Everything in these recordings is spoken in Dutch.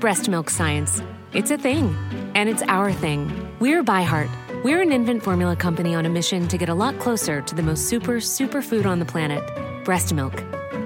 Breast milk science. It's a thing, and it's our thing. We're ByHeart. We're an infant formula company on a mission to get a lot closer to the most super, super food on the planet breast milk.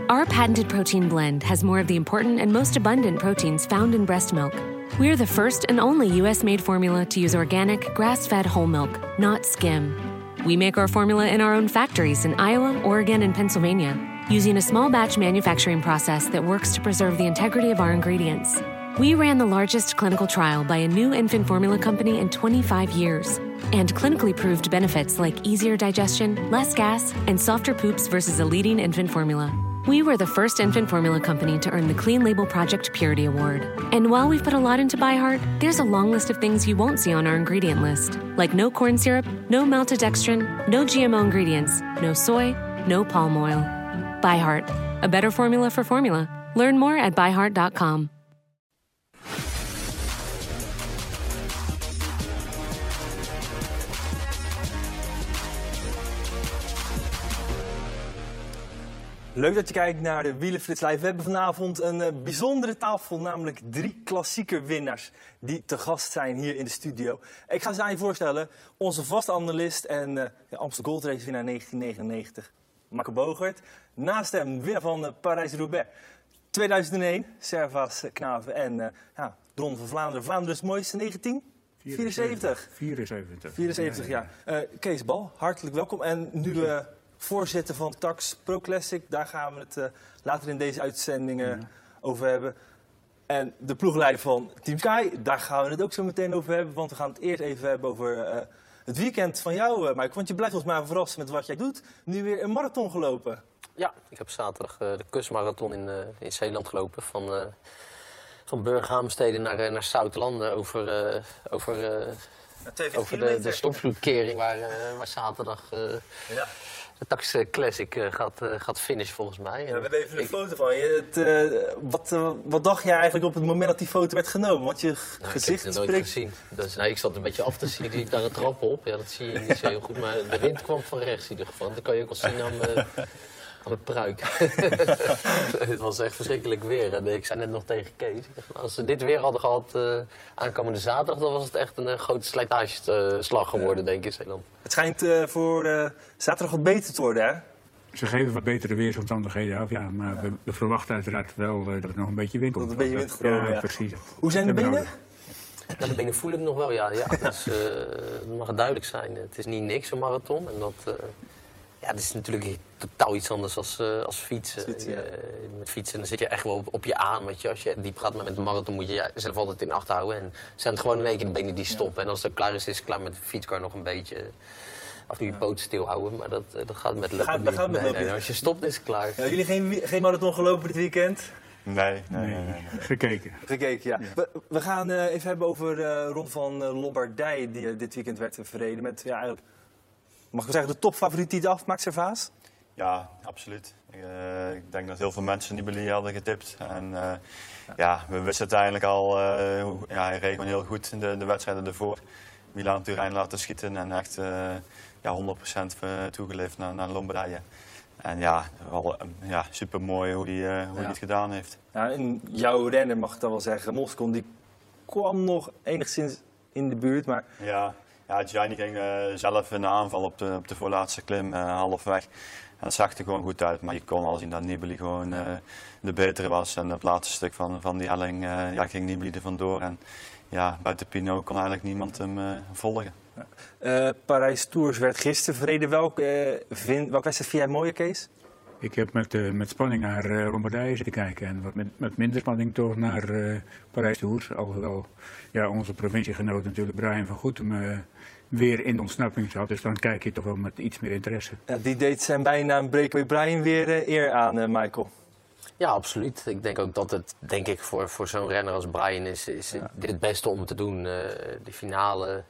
Our patented protein blend has more of the important and most abundant proteins found in breast milk. We're the first and only US made formula to use organic, grass fed whole milk, not skim. We make our formula in our own factories in Iowa, Oregon, and Pennsylvania, using a small batch manufacturing process that works to preserve the integrity of our ingredients. We ran the largest clinical trial by a new infant formula company in 25 years and clinically proved benefits like easier digestion, less gas, and softer poops versus a leading infant formula. We were the first infant formula company to earn the Clean Label Project Purity Award. And while we've put a lot into ByHeart, there's a long list of things you won't see on our ingredient list, like no corn syrup, no maltodextrin, no GMO ingredients, no soy, no palm oil. ByHeart, a better formula for formula. Learn more at byheart.com. Leuk dat je kijkt naar de Wielenflits Live. We hebben vanavond een uh, bijzondere tafel, namelijk drie klassieke winnaars die te gast zijn hier in de studio. Ik ga ze aan je voorstellen. Onze vaste analist en uh, Amstel Gold Race winnaar 1999, Marco Bogert. Naast hem winnaar van uh, Parijs-Roubaix 2001, Servas Knaven en ja, van Vlaanderen. Vlaanderen mooiste 1974. 74. 74, ja. ja. Kees Bal, hartelijk welkom. En nu voorzitter van Tax Pro Classic. Daar gaan we het uh, later in deze uitzendingen ja. over hebben. En de ploegleider van Team Sky, daar gaan we het ook zo meteen over hebben. Want we gaan het eerst even hebben over uh, het weekend van jou, uh, Mike. Want je blijft ons maar verrassen met wat jij doet. Nu weer een marathon gelopen. Ja, ik heb zaterdag de kustmarathon in, in Zeeland gelopen. Van, van Burghaamstede naar, naar Zoutlanden over, over, over de, de stopvloedkering waar, waar zaterdag... Ja de Tax Classic uh, gaat, uh, gaat finishen volgens mij. Ja, we hebben even een foto van je. Het, uh, wat, wat dacht je eigenlijk op het moment dat die foto werd genomen? Want je nou, gezicht ik heb het nooit gezien. Dus, nee, ik zat een beetje af te zien. Ik liep daar een trap op. Ja, dat zie je niet zo heel goed. Maar de wind kwam van rechts in ieder geval. Dat kan je ook wel zien aan aan mijn pruik. het was echt verschrikkelijk weer. En ik zei net nog tegen Kees. Als ze dit weer hadden gehad aankomende zaterdag... dan was het echt een grote slijtageslag geworden, denk ik, in Zeeland. Het schijnt uh, voor uh, zaterdag wat beter te worden, hè? Ze geven wat betere weersomstandigheden af, ja. Maar ja. We, we, verwachten uiteraard wel uh, dat het nog een beetje wind komt. Dat het een beetje wind komt, ja, ja, precies. Hoe zijn de benen? Ja, de benen voel ik nog wel, ja. ja dus, dat mag duidelijk zijn. Het is niet niks, een marathon. En dat, ja, het is natuurlijk totaal iets anders als, als fietsen. Fietsen, ja. met fietsen dan zit je echt wel op, op je aan. Weet je. Als je diep gaat, maar met een marathon moet je jezelf altijd in acht houden. En zijn het gewoon een week de benen die stoppen. En als het klaar is, is het klaar met de fietskar nog een beetje af en je poot stilhouden, maar dat, dat gaat met lopen. Gaat, dat gaat met nee, nee, als je stopt is het klaar. Ja, jullie geen, geen marathon gelopen dit weekend? Nee, nee, nee. nee, nee. Gekeken. Gekeken, ja. ja. We, we, gaan uh, even hebben over de uh, Rond van uh, Lombardije die dit weekend werd verreden. Met, ja, eigenlijk, mag ik zeggen, de topfavoriet die het afmaakt, Servaas? Ja, absoluut. ik denk dat heel veel mensen Nibali hadden getipt. En ja, we wisten het eigenlijk al, ja, hij reed gewoon heel goed in de, de wedstrijden ervoor. Milan Turijn laten schieten en echt ja, 100% toegeleefd naar, naar Lombardije. En ja, wel, ja super mooi hoe hij hoe ja. het gedaan heeft. Ja, en jouw renner mag ik dan wel zeggen, Moscon, die kwam nog enigszins in de buurt, maar... Ja, ja Gianni ging zelf in de aanval op de, op de voorlaatste klim, halfweg. En dat zag er gewoon goed uit, maar je kon al zien dat Nibali gewoon de betere was. En het laatste stuk van, van die helling ja, ging Nibali er vandoor. En ja, buiten Pino kon eigenlijk niemand hem volgen. Uh, Parijs Tours werd gisteren verreden. Welke, uh, vind, welke wedstrijd vind jij mooie, Kees? Ik heb met, uh, met spanning naar uh, Lombardije zitten kijken en wat met, met minder spanning toch naar uh, Parijs Tours. Alhoewel ja, onze provinciegenoot natuurlijk Brian van Goetem weer in de ontsnapping zat. Dus dan kijk je toch wel met iets meer interesse. Ja, die deed zijn bijnaam Breakaway Brian weer eer aan, Michael. Ja, absoluut. Ik denk ook dat het, denk ik, voor, voor zo'n renner als Brian is, is ja. het beste om te doen. de finale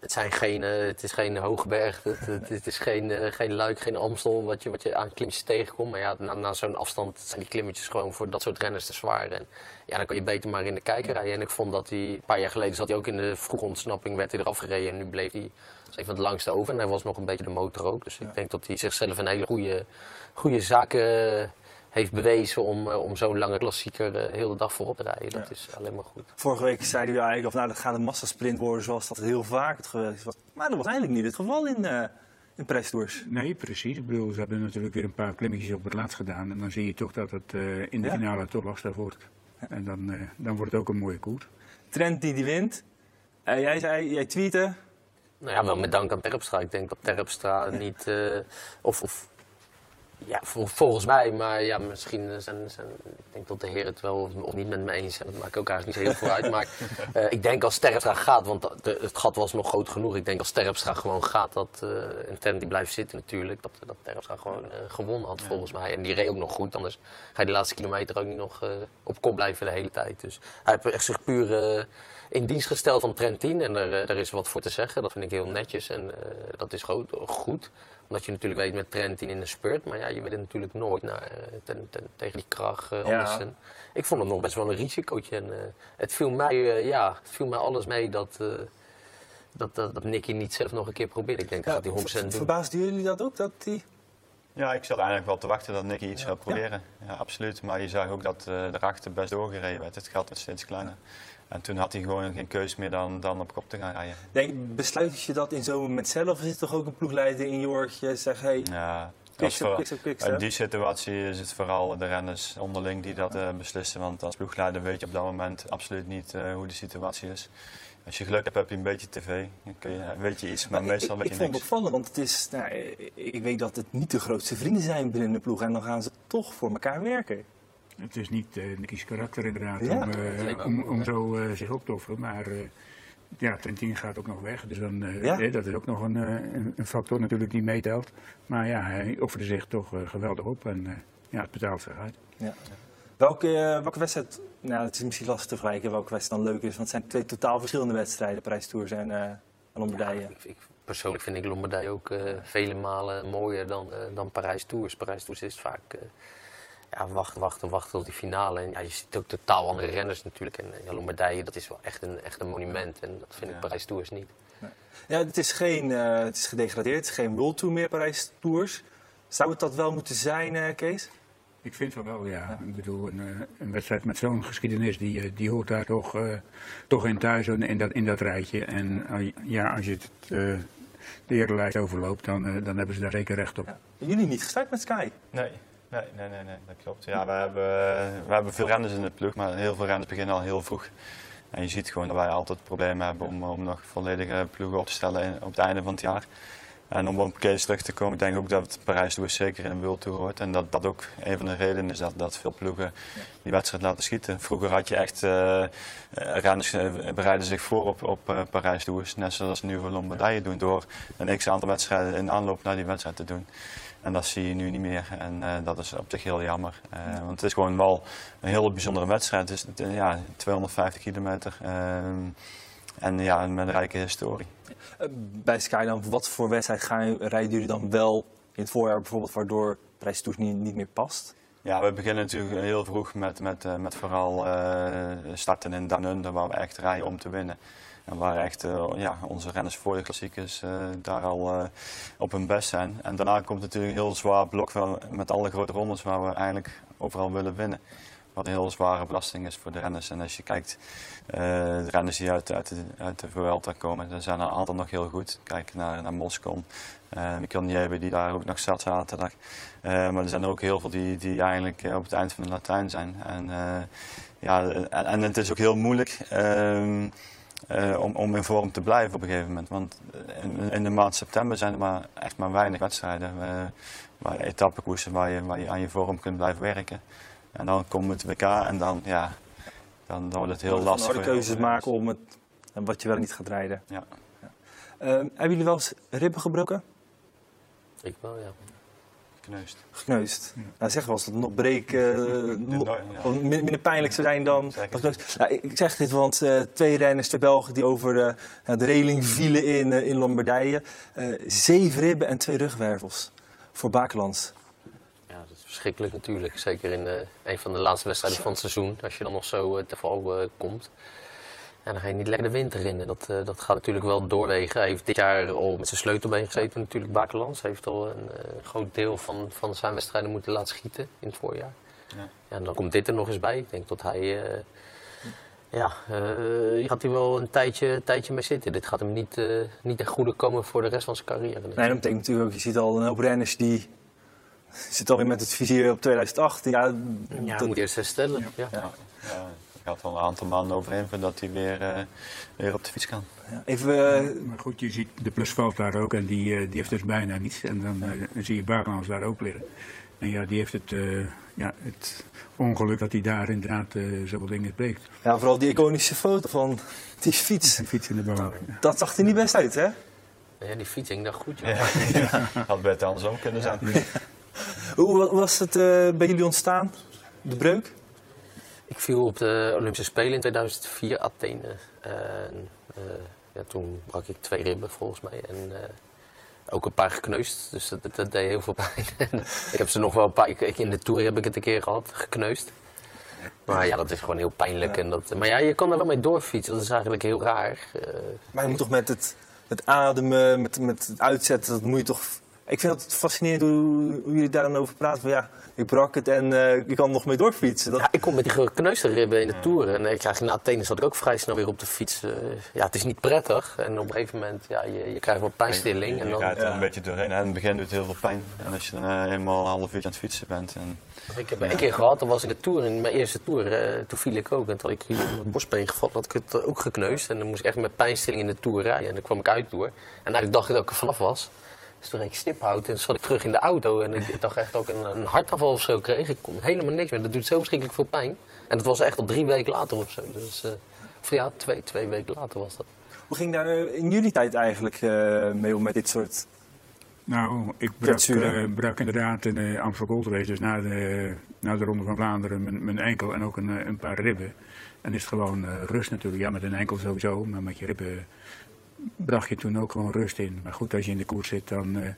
het, zijn geen, uh, het is geen Hoogberg, het, het, het is geen, uh, geen Luik, geen Amstel wat je, wat je aan klimmetjes tegenkomt. Maar ja, na, na zo'n afstand zijn die klimmetjes gewoon voor dat soort renners te zwaar. En ja, dan kan je beter maar in de kijker rijden. En ik vond dat hij, een paar jaar geleden zat hij ook in de vroege ontsnapping, werd hij eraf gereden. En nu bleef hij van het langste over. En hij was nog een beetje de motor ook. Dus ik denk dat hij zichzelf een hele goede, goede zaken heeft bewezen om, eh, om zo'n lange klassieker uh, heel de dag voorop te rijden. Dat is alleen maar goed. Vorige week zeiden we eigenlijk, of nou, dat gaat een massasprint worden zoals dat heel vaak het geweest was. Maar dat was eigenlijk niet het geval in, uh, in prijstours. Nee, precies. Ik bedoel, ze hebben natuurlijk weer een paar klimmetjes op het laatst gedaan. En dan zie je toch dat het in de finale toch lastig wordt. En dan, dan wordt het ook een mooie koers. Trent die die wint. jij zei, jij tweette. Nou ja, wel met dank aan Terpstra. Ik denk dat Terpstra niet, of, of ja, volgens mij, maar ja, misschien zijn, zijn, ik denk dat de heren het wel of niet met me eens zijn. Dat maakt ook eigenlijk niet zo heel veel uit. Maar uh, ik denk als Terpstra gaat, want de, het gat was nog groot genoeg. Ik denk als Terpstra gewoon gaat, dat uh, en Ten die blijft zitten natuurlijk, dat, dat Terpstra gewoon uh, gewonnen had volgens mij. En die reed ook nog goed, anders ga je de laatste kilometer ook niet nog op kop blijven de hele tijd. Dus hij heeft echt zich puur in dienst gesteld van Trentin en daar, daar is wat voor te zeggen. Dat vind ik heel netjes en dat is goed. goed omdat je natuurlijk weet met Trentin in de spurt. Maar ja, je weet het natuurlijk nooit nou, ten, ten, tegen die kracht. Uh, ja. Ik vond het nog best wel een risicootje. En, uh, het, viel mij, uh, ja, het viel mij alles mee dat, dat, dat, dat Nicky niet zelf nog een keer probeert. Ik denk ja, dat hij 100% doen. Verbaasden jullie dat ook? Dat die... Ja, ik zat eigenlijk wel te wachten dat Nicky iets zou proberen. Ja. absoluut. Maar je zag ook dat de rachten best doorgereden werd. Het gat werd steeds kleiner. En toen had hij gewoon geen keus meer dan, dan op kop te gaan rijden. Denk, besluit je dat in zo'n moment zelf? Of is toch ook een ploegleider in je oortje? Zeg, hey, ja, in die situatie is het vooral de renners onderling die dat uh, beslissen. Want als ploegleider weet je op dat moment absoluut niet uh, hoe de situatie is. Als je geluk hebt, heb je een beetje tv. Dan kun je, weet je iets, maar, maar meestal ik, weet je. Ik vond het opvallend, want het is, nou, ik weet dat het niet de grootste vrienden zijn binnen de ploeg. En dan gaan ze toch voor elkaar werken. Het is niet uh, Nicky's karakter inderdaad om, uh, om, om, zo uh, zich op te offeren, maar ja, Trentin gaat ook nog weg. Dus dan, ja? dat is ook nog een, een, een, factor natuurlijk die meetelt. Maar ja, hij offerde zich toch geweldig op en ja, het betaalt zich uit. Ja. Welke, welke wedstrijd, nou het is misschien lastig te vergelijken welke wedstrijd dan leuk is, want het zijn twee totaal verschillende wedstrijden, prijstours en, en Lombardije. Ja, ik, ik, persoonlijk vind ik Lombardije ook vele malen mooier dan, dan Parijs-Tours. Parijs-Tours is vaak ja, wachten, wachten, wachten tot die finale. En ja, je ziet ook totaal andere renners natuurlijk. En ja, Lombardije, dat is wel echt een, echt een monument. En dat vind ik Parijs Tours niet. Ja, het is, geen, uh, het is gedegradeerd, het is geen World Tour meer, Parijs Tours. Zou het dat wel moeten zijn, uh, Kees? Ik vind van wel, ja. ja. Ik bedoel, een, eh, een wedstrijd met zo'n geschiedenis, die, die hoort daar toch, uh, toch in thuis, in dat, in dat rijtje. En ja, als je het, uh, de eerlijst overloopt, dan, dan hebben ze daar zeker recht op. Ja. Jullie niet gestart met Sky? Nee. Nee, nee, nee, nee, dat klopt. Ja, we hebben, we hebben veel renners in de ploeg, maar heel veel renners beginnen al heel vroeg. En je ziet gewoon dat wij altijd problemen hebben om, om nog volledige ploegen op te stellen op het einde van het jaar. En om op Kees terug te komen, ik denk ook dat Parijs Tour zeker in World Tour hoort. En dat dat ook een van de redenen is dat, dat veel ploegen die wedstrijd laten schieten. Vroeger had je echt, uh, renners uh, bereiden zich voor op, op uh, Parijs. Net zoals nu voor Lombardije doen, door een x aantal wedstrijden in aanloop naar die wedstrijd te doen. En dat zie je nu niet meer. En uh, dat is op zich heel jammer. Uh, want het is gewoon wel een hele bijzondere wedstrijd. Het is ja, 250 kilometer. Uh, en ja, met een rijke historie. Bij Sky dan, wat voor wedstrijd gaan, rijden jullie dan wel in het voorjaar bijvoorbeeld, waardoor Tours niet, niet meer past? Ja, we beginnen natuurlijk heel vroeg met, met, met vooral starten in Danunde, waar we echt rijden om te winnen. En waar echt uh, ja, onze renners voor de klassiekers uh, daar al uh, op hun best zijn. En daarna komt natuurlijk een heel zwaar blok van, met alle grote rondes waar we eigenlijk overal willen winnen. Wat een heel zware belasting is voor de renners. En als je kijkt, de renners die uit, uit, de, uit de komen, dan zijn er een aantal nog heel goed. Kijk naar, naar Moscon, uh, Mikkel Niebe die daar ook nog zat zaterdag. maar er zijn er ook heel veel die, die eigenlijk op het eind van de Latijn zijn. En, ja, en, het is ook heel moeilijk. Ehm, uh, om, om in vorm te blijven op een gegeven moment. Want in, in de maand september zijn er maar, echt maar weinig wedstrijden. Uh, waar etappekoersen waar je, waar je aan je vorm kunt blijven werken. En dan komt het WK en dan, ja, dan, dan wordt het heel lastig. de keuzes maken om het, wat je wel niet gaat rijden. Ja. ja. Uh, hebben jullie wel eens ribben gebroken? Ik wel, ja. Gekneusd. Gekneusd. Ja. Nou, zeg wel eens dat nog breken uh, minder pijnlijk zou zijn dan. Nou, ik zeg dit, want uh, twee renners, twee Belgen, die over de, uh, de reling vielen in, uh, in Lombardije. zeven ribben en twee rugwervels voor Bakelands. Ja, dat is verschrikkelijk natuurlijk. Zeker in een van de laatste wedstrijden van het seizoen. Als je dan nog zo te val komt. En dan ga je niet lekker de winter in. Dat, eh, dat gaat natuurlijk wel doorwegen. Hij heeft dit jaar al met zijn sleutelbeen gezeten natuurlijk. Bakelands heeft al een eh, groot deel van, van zijn wedstrijden moeten laten schieten in het voorjaar. Ja. Ja, en dan komt dit er nog eens bij. Ik denk dat hij... eh, ja, hier gaat hij wel een tijdje, een tijdje mee zitten. Dit gaat hem niet, niet ten goede komen voor de rest van zijn carrière. ik. Nee, dat betekent natuurlijk ook, je ziet al een hoop renners die zitten alweer met het vizier op 2018. Ja, Ja, dat- moet eerst herstellen. Ja. Ja, ik had al een aantal maanden overheen voordat hij weer, eh, weer op de fiets kan. ja, even, eh, Maar goed, je ziet de plus valt daar ook en die, eh, die heeft dus bijna niets. En dan, eh, dan zie je Bakelands daar ook liggen. En ja, die heeft het, eh, ja, het ongeluk dat hij daar inderdaad eh, zoveel dingen breekt. ja, vooral die iconische foto van die fiets. Een fiets in de boom. Dat zag er niet best uit, hè? Ja, die fiets ging daar goed. Ja. Had beter andersom kunnen zijn. Hoe wa- was het eh, bij jullie ontstaan, de breuk? Ik viel op de Olympische Spelen in 2004 Athene. En, eh, ja, toen brak ik twee ribben volgens mij. En eh, ook een paar gekneusd. Dus dat, dat deed heel veel pijn. Ik heb ze nog wel een paar. Ik, ik- in de tour heb ik het een keer gehad, gekneusd. Maar ja, dat is gewoon heel pijnlijk. En dat, maar ja, je kan er wel mee doorfietsen. Dat is eigenlijk heel raar. Eh, Maar je moet toch met het, het ademen, met, met het uitzetten, dat moet je toch... Ik vind het fascinerend hoe, hoe jullie daar dan over praten. Van ja, ik brak het en eh, je kan er nog mee doorfietsen. Dat, Ja, ik kom met die gekneusde ribben in de Tour. En ik krijg, na Athene zat ik ook vrij snel weer op de fiets. Eh, ja, het is niet prettig. En op een gegeven moment, ja, je, je krijgt wat pijnstilling. En Je dan, gaat er Ja. een beetje doorheen. En in het begin doet het heel veel pijn. En als je dan eh, eenmaal een half uurtje aan het fietsen bent. En, ik heb een keer gehad, dan was ik de Tour, in mijn eerste Tour. eh, toen viel ik ook. En toen had ik hier op mijn borstbeen gevallen, had ik het eh, ook gekneusd. En dan moest ik echt met pijnstilling in de Tour rijden. En dan kwam ik uit door. En eigenlijk dacht ik dat ik er vanaf was. Dus toen reed ik stiphout en zat ik terug in de auto. En ik dacht echt ook een, een hartaanval of zo kreeg. Ik kon helemaal niks meer. Dat doet zo verschrikkelijk veel pijn. En dat was echt al drie weken later of zo. Dus, eh, of ja, twee, twee weken later was dat. Hoe ging daar eh, in jullie tijd eigenlijk eh, mee om met dit soort... Nou, ik brak, eh, brak inderdaad in de Amsterdam Gold Race, dus na de, na de Ronde van Vlaanderen, mijn, mijn enkel en ook een, een paar ribben. En is het gewoon eh, rust natuurlijk. Ja, met een enkel sowieso, maar met je ribben bracht je toen ook gewoon rust in. Maar goed, als je in de koers zit, dan eh,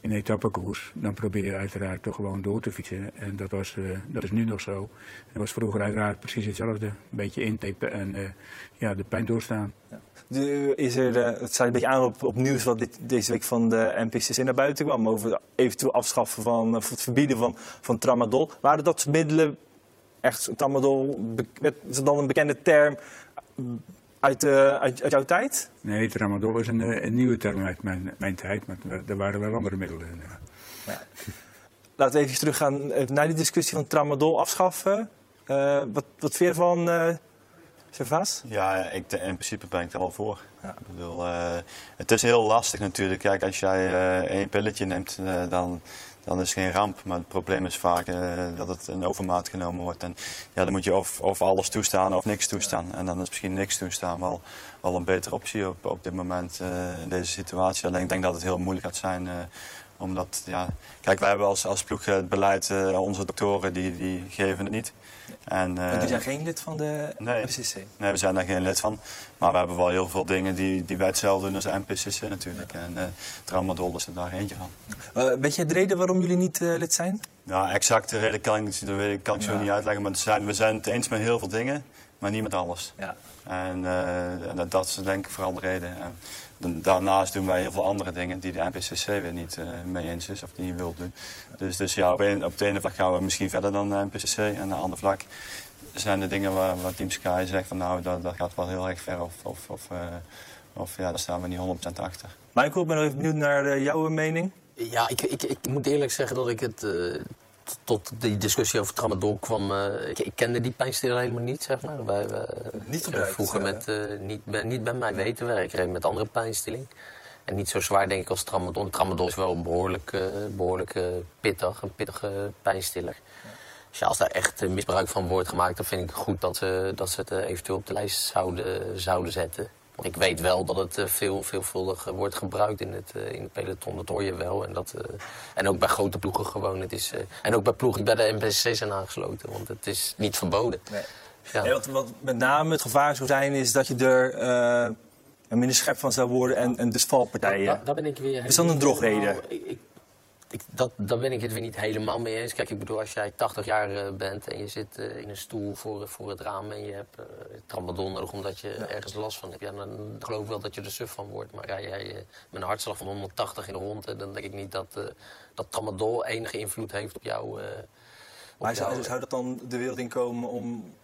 in etappekoers, dan probeer je uiteraard toch gewoon door te fietsen. En dat, was, eh, dat is nu nog zo. Dat was vroeger uiteraard precies hetzelfde. Een beetje intippen en eh, ja, de pijn doorstaan. De, is er, het staat een beetje aan op, op nieuws wat dit, deze week van de NPCC naar buiten kwam. Over het eventueel afschaffen van, of het verbieden van, van tramadol. Waren dat middelen, echt tramadol, be- dan een bekende term uit, eh, uit, uit jouw tijd? Nee, tramadol is een, eh, een nieuwe term uit mijn, mijn tijd, maar er- waren wel andere middelen. ja. Laten we even teruggaan eh, naar die discussie van tramadol afschaffen. Eh, wat, wat vind je ervan, eh Servaas? ja, ik, in principe ben ik er al voor. Ik bedoel, eh, het is heel lastig natuurlijk. Kijk, als jij eh, één pilletje neemt, eh, dan, dan is het geen ramp. Maar het probleem is vaak eh, dat het in overmaat genomen wordt. En ja, dan moet je of, of alles toestaan of niks toestaan. En dan is misschien niks toestaan wel, wel een betere optie op, op dit moment eh, in deze situatie. Alleen ik denk dat het heel moeilijk gaat zijn. Eh, omdat, ja, kijk, wij hebben als, als ploeg het beleid, eh, onze doktoren die, die geven het niet. En, eh, Want die zijn geen lid van de nee. Nee, we zijn daar geen lid van. Maar we hebben wel heel veel dingen die, die wij hetzelfde doen als de NPCC natuurlijk. En eh tramadol is er daar eentje van. Eh, weet jij de reden waarom jullie niet eh, lid zijn? Nou, exact de reden kan ik, dat kan ik zo Ja. niet uitleggen. Maar zijn, we zijn het eens met heel veel dingen, maar niet met alles. Ja. En eh, dat- dat is denk ik vooral de reden. En daarnaast doen wij heel veel andere dingen die de NPCC weer niet eh, mee eens is of die niet wil doen. Dus, dus ja, op, een, op de ene vlak gaan we misschien verder dan de NPCC. En aan de andere vlak zijn er dingen waar, waar Team Sky zegt van nou, dat, dat gaat wel heel erg ver. Of, of, of, eh, of ja, daar staan we niet 100% achter. Michael, ik ben nog even benieuwd naar eh, jouw mening. Ja, ik, ik, ik moet eerlijk zeggen dat ik het eh, tot die discussie over tramadol kwam. eh, ik, ik kende die pijnstiller helemaal niet, zeg maar. Wij, Niet gebruikt, Vroeger eh, met, eh, niet, bij, niet bij mij weten we. Ik reed met andere pijnstilling. En niet zo zwaar denk ik als tramadol. Tramadol is wel behoorlijk, eh, behoorlijk eh, pittig, een pittige pijnstiller. Dus ja, als daar echt misbruik van wordt gemaakt, dan vind ik het goed dat ze, dat ze het eventueel op de lijst zouden, zouden zetten. Want ik weet wel dat het eh, veel, veelvuldig eh, wordt gebruikt in het, eh, in het peloton. Dat hoor je wel. En, dat, en ook bij grote ploegen gewoon. Het is, en ook bij ploegen die bij de NPCC zijn aangesloten. Want het is niet verboden. Nee. Ja. Nee, wat, wat met name het gevaar zou zijn, is dat je er minder scherp van zou worden en, en dus valpartijen. Daar, daar ben ik weer Is dat een drogreden? Nou, ik, ik, dat, daar ben ik het weer niet helemaal mee eens. Kijk, ik bedoel, als jij 80 jaar eh, bent en je zit eh, in een stoel voor, voor het raam en je hebt uh, tramadol nodig omdat je ergens last van hebt, ja, dan geloof ik wel dat je er suf van wordt. Maar ja, jij met een hartslag van 180 in de ronde, dan denk ik niet dat, dat tramadol enige invloed heeft op jou. maar zou, zou dat dan de wereld inkomen om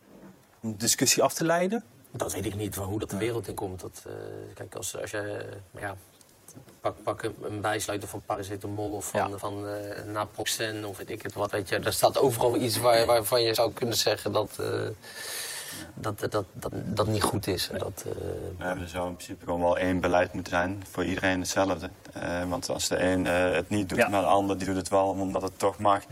een discussie af te leiden? Dat weet ik niet, hoe dat de wereld in komt. Dat, kijk, als, als je, ja, pak, pak een, bijsluiter van paracetamol of van, ja. van uh, naproxen of weet ik het wat. Weet je. Er staat overal iets waar, waarvan je zou kunnen zeggen dat, uh, dat, dat, dat, dat niet goed is. Dat, uh... ja, er zou in principe gewoon wel één beleid moeten zijn voor iedereen hetzelfde. want als de een het niet doet, maar de ander die doet het wel omdat het toch mag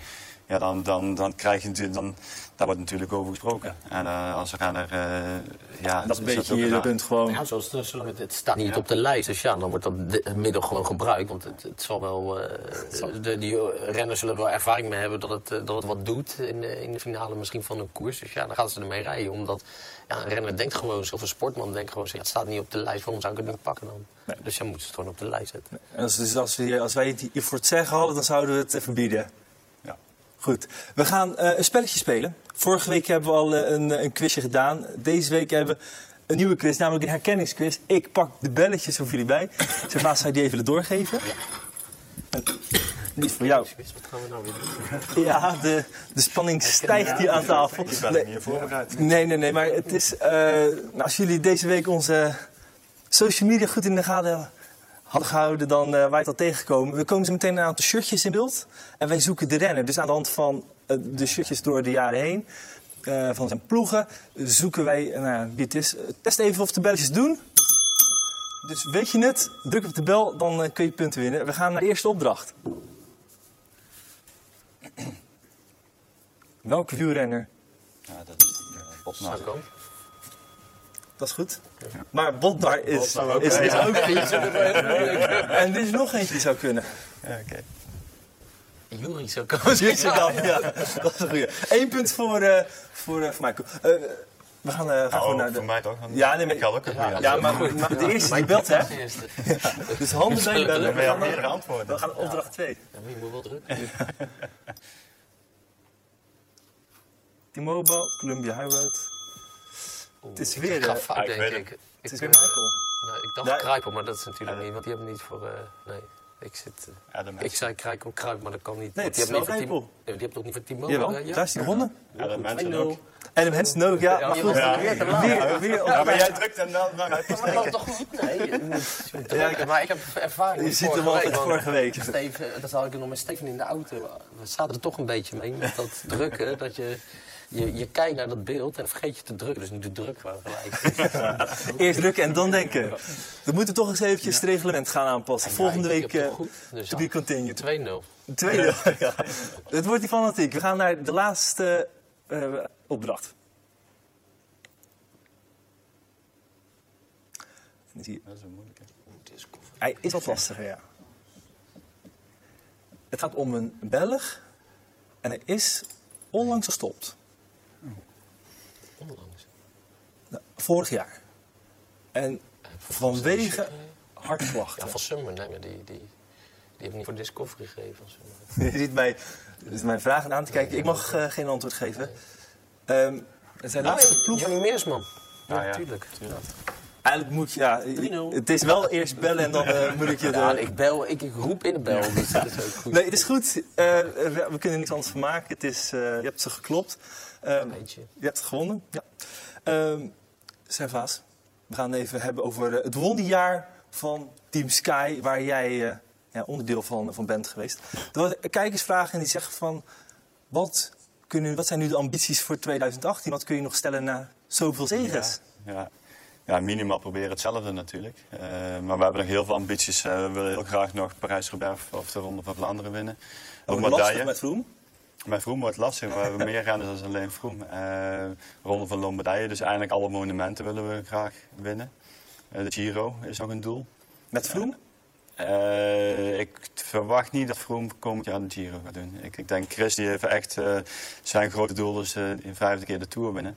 ja, dan, dan, dan krijg je natuurlijk, dan, daar wordt natuurlijk over gesproken. En uh, als renner, uh, ja... Dat is een beetje je punt gewoon... Ja, zoals, het, het staat niet op de lijst, dus ja, dan wordt dat middel gewoon gebruikt. Want het, het zal wel, uh, de, die renners zullen wel ervaring mee hebben dat het, dat het wat doet in de, in de finale misschien van een koers. Dus ja, dan gaan ze ermee rijden, omdat ja, een renner denkt gewoon, of een sportman denkt gewoon, ja, het staat niet op de lijst, waarom zou ik het niet pakken dan? Nee. Dus dan moeten ze het gewoon op de lijst zetten. En als, dus als, we, als wij het hier voor het zeggen hadden, dan zouden we het verbieden. Goed, we gaan uh, een spelletje spelen. Vorige week hebben we al uh, een, een, quizje gedaan. Deze week hebben we een nieuwe quiz, namelijk een herkenningsquiz. Ik pak de belletjes voor jullie bij. Zullen zou die even doorgeven? Ja. Niet voor jou. Wat gaan we nou weer doen? Ja, de, de spanning stijgt hier aan tafel. Ik ben er niet voorbereid. Nee, nee, nee, maar het is... Uh, nou, als jullie deze week onze social media goed in de gaten hebben hadden gehouden, dan uh, waar je het al tegengekomen. We komen zo meteen een aantal shirtjes in beeld. En wij zoeken de renner. Dus aan de hand van uh, de shirtjes door de jaren heen, uh, van zijn ploegen, zoeken wij nou, wie het is. test even of de belletjes doen. Dus weet je het, druk op de bel, dan kun je punten winnen. We gaan naar de eerste opdracht. Welke wielrenner? Ja, dat is Botnar. Dat is goed. Ja. Maar Botnar is, ook, is, is ook iets. en dit is nog eentje die zou kunnen. Ja, oké. Jury zou kunnen. Jury dan, ja. Dat is een goede. Eén punt voor, uh, voor, uh, voor Michael. Uh, we gaan, uh, gaan nou, gewoon naar de... Voor mij toch? Ja, nee, maar... Ik had ook een goede Ja, maar, maar de eerste die belt, hè? Ja. Dus handen bij bellen. We gaan meerdere antwoorden. We gaan opdracht 2. Ja, je moet wel drukken. T-Mobile, Columbia High Road. Het is weer... Ik ga fout, denk ik. Het is weer Michael. Nou, ik dacht Kruipel, maar dat is natuurlijk niet, want die hebben niet voor... Uh, nee. Ik, zit, uh, ik zei Kruipel, Kruip, maar dat kan niet. Nee, die hebben niet voor team, die hebben toch niet voor Team Jawel, ja? daar is hij begonnen. Adam Mensen ook. Adam Mensen ook, ja. Maar goed, ja. weer, weer, ja, maar jij drukt hem dan naar uit. Maar dat toch goed? Nee. ja, maar ik heb ervaring. Je ziet hem al vorige week. Steven, dat had ik nog met Steven in de auto. We zaten er toch een beetje mee met dat drukken. Dat je je, je kijkt naar dat beeld en vergeet je te drukken. Dus nu de druk gewoon gelijk. Eerst drukken en dan denken. We moeten toch eens eventjes het reglement gaan aanpassen. Volgende week uh, dus to be continued. 2-0. 2-0, ja. Het wordt die fanatiek. We gaan naar de laatste uh, opdracht. Dat is een moeilijke. Hij is wat lastiger, ja. Het gaat om een Belg en hij is onlangs gestopt. Onlangs? Nou, vorig jaar. En vanwege hartklachten. Ja, van Summer, nee, maar die, die, die hebben niet voor Discovery gegeven. Je ziet mij dus mijn vragen aan te kijken. Ik mag uh, geen antwoord geven. Um, zijn laatste oh, ploeg... Johnny Meersman. Ja, ja, natuurlijk. Eigenlijk moet je, ja, het is wel eerst bellen en dan uh, moet ik je... De... Ja, ik bel, ik, ik roep in de bel, dus dat is ook goed. Nee, het is goed. Uh, we kunnen er niks anders van maken. Het is, uh, je hebt ze geklopt. Um, je hebt gewonnen, ja. Um, Servaas, we gaan even hebben over het wonderjaar van Team Sky, waar jij ja, onderdeel van, van bent geweest. Er waren kijkersvragen en die zeggen van, wat, kunnen, wat zijn nu de ambities voor 2018? Wat kun je nog stellen na zoveel zegens? Ja, ja. ja, minimaal proberen hetzelfde natuurlijk. Uh, maar we hebben nog heel veel ambities. Uh, we willen heel graag nog Parijs-Roubaix of de Ronde van Vlaanderen winnen. Ook oh, lastig met Vroom? Met Vroom wordt het lastig. We hebben meer renners dan alleen Vroom. Uh, Ronde van Lombardije, dus eigenlijk alle monumenten willen we graag winnen. de Giro is nog een doel. Met Vroom? Uh, ik verwacht niet dat Vroom komend jaar de Giro gaat doen. Ik, ik denk Chris die heeft echt zijn grote doel is in vijfde keer de Tour winnen.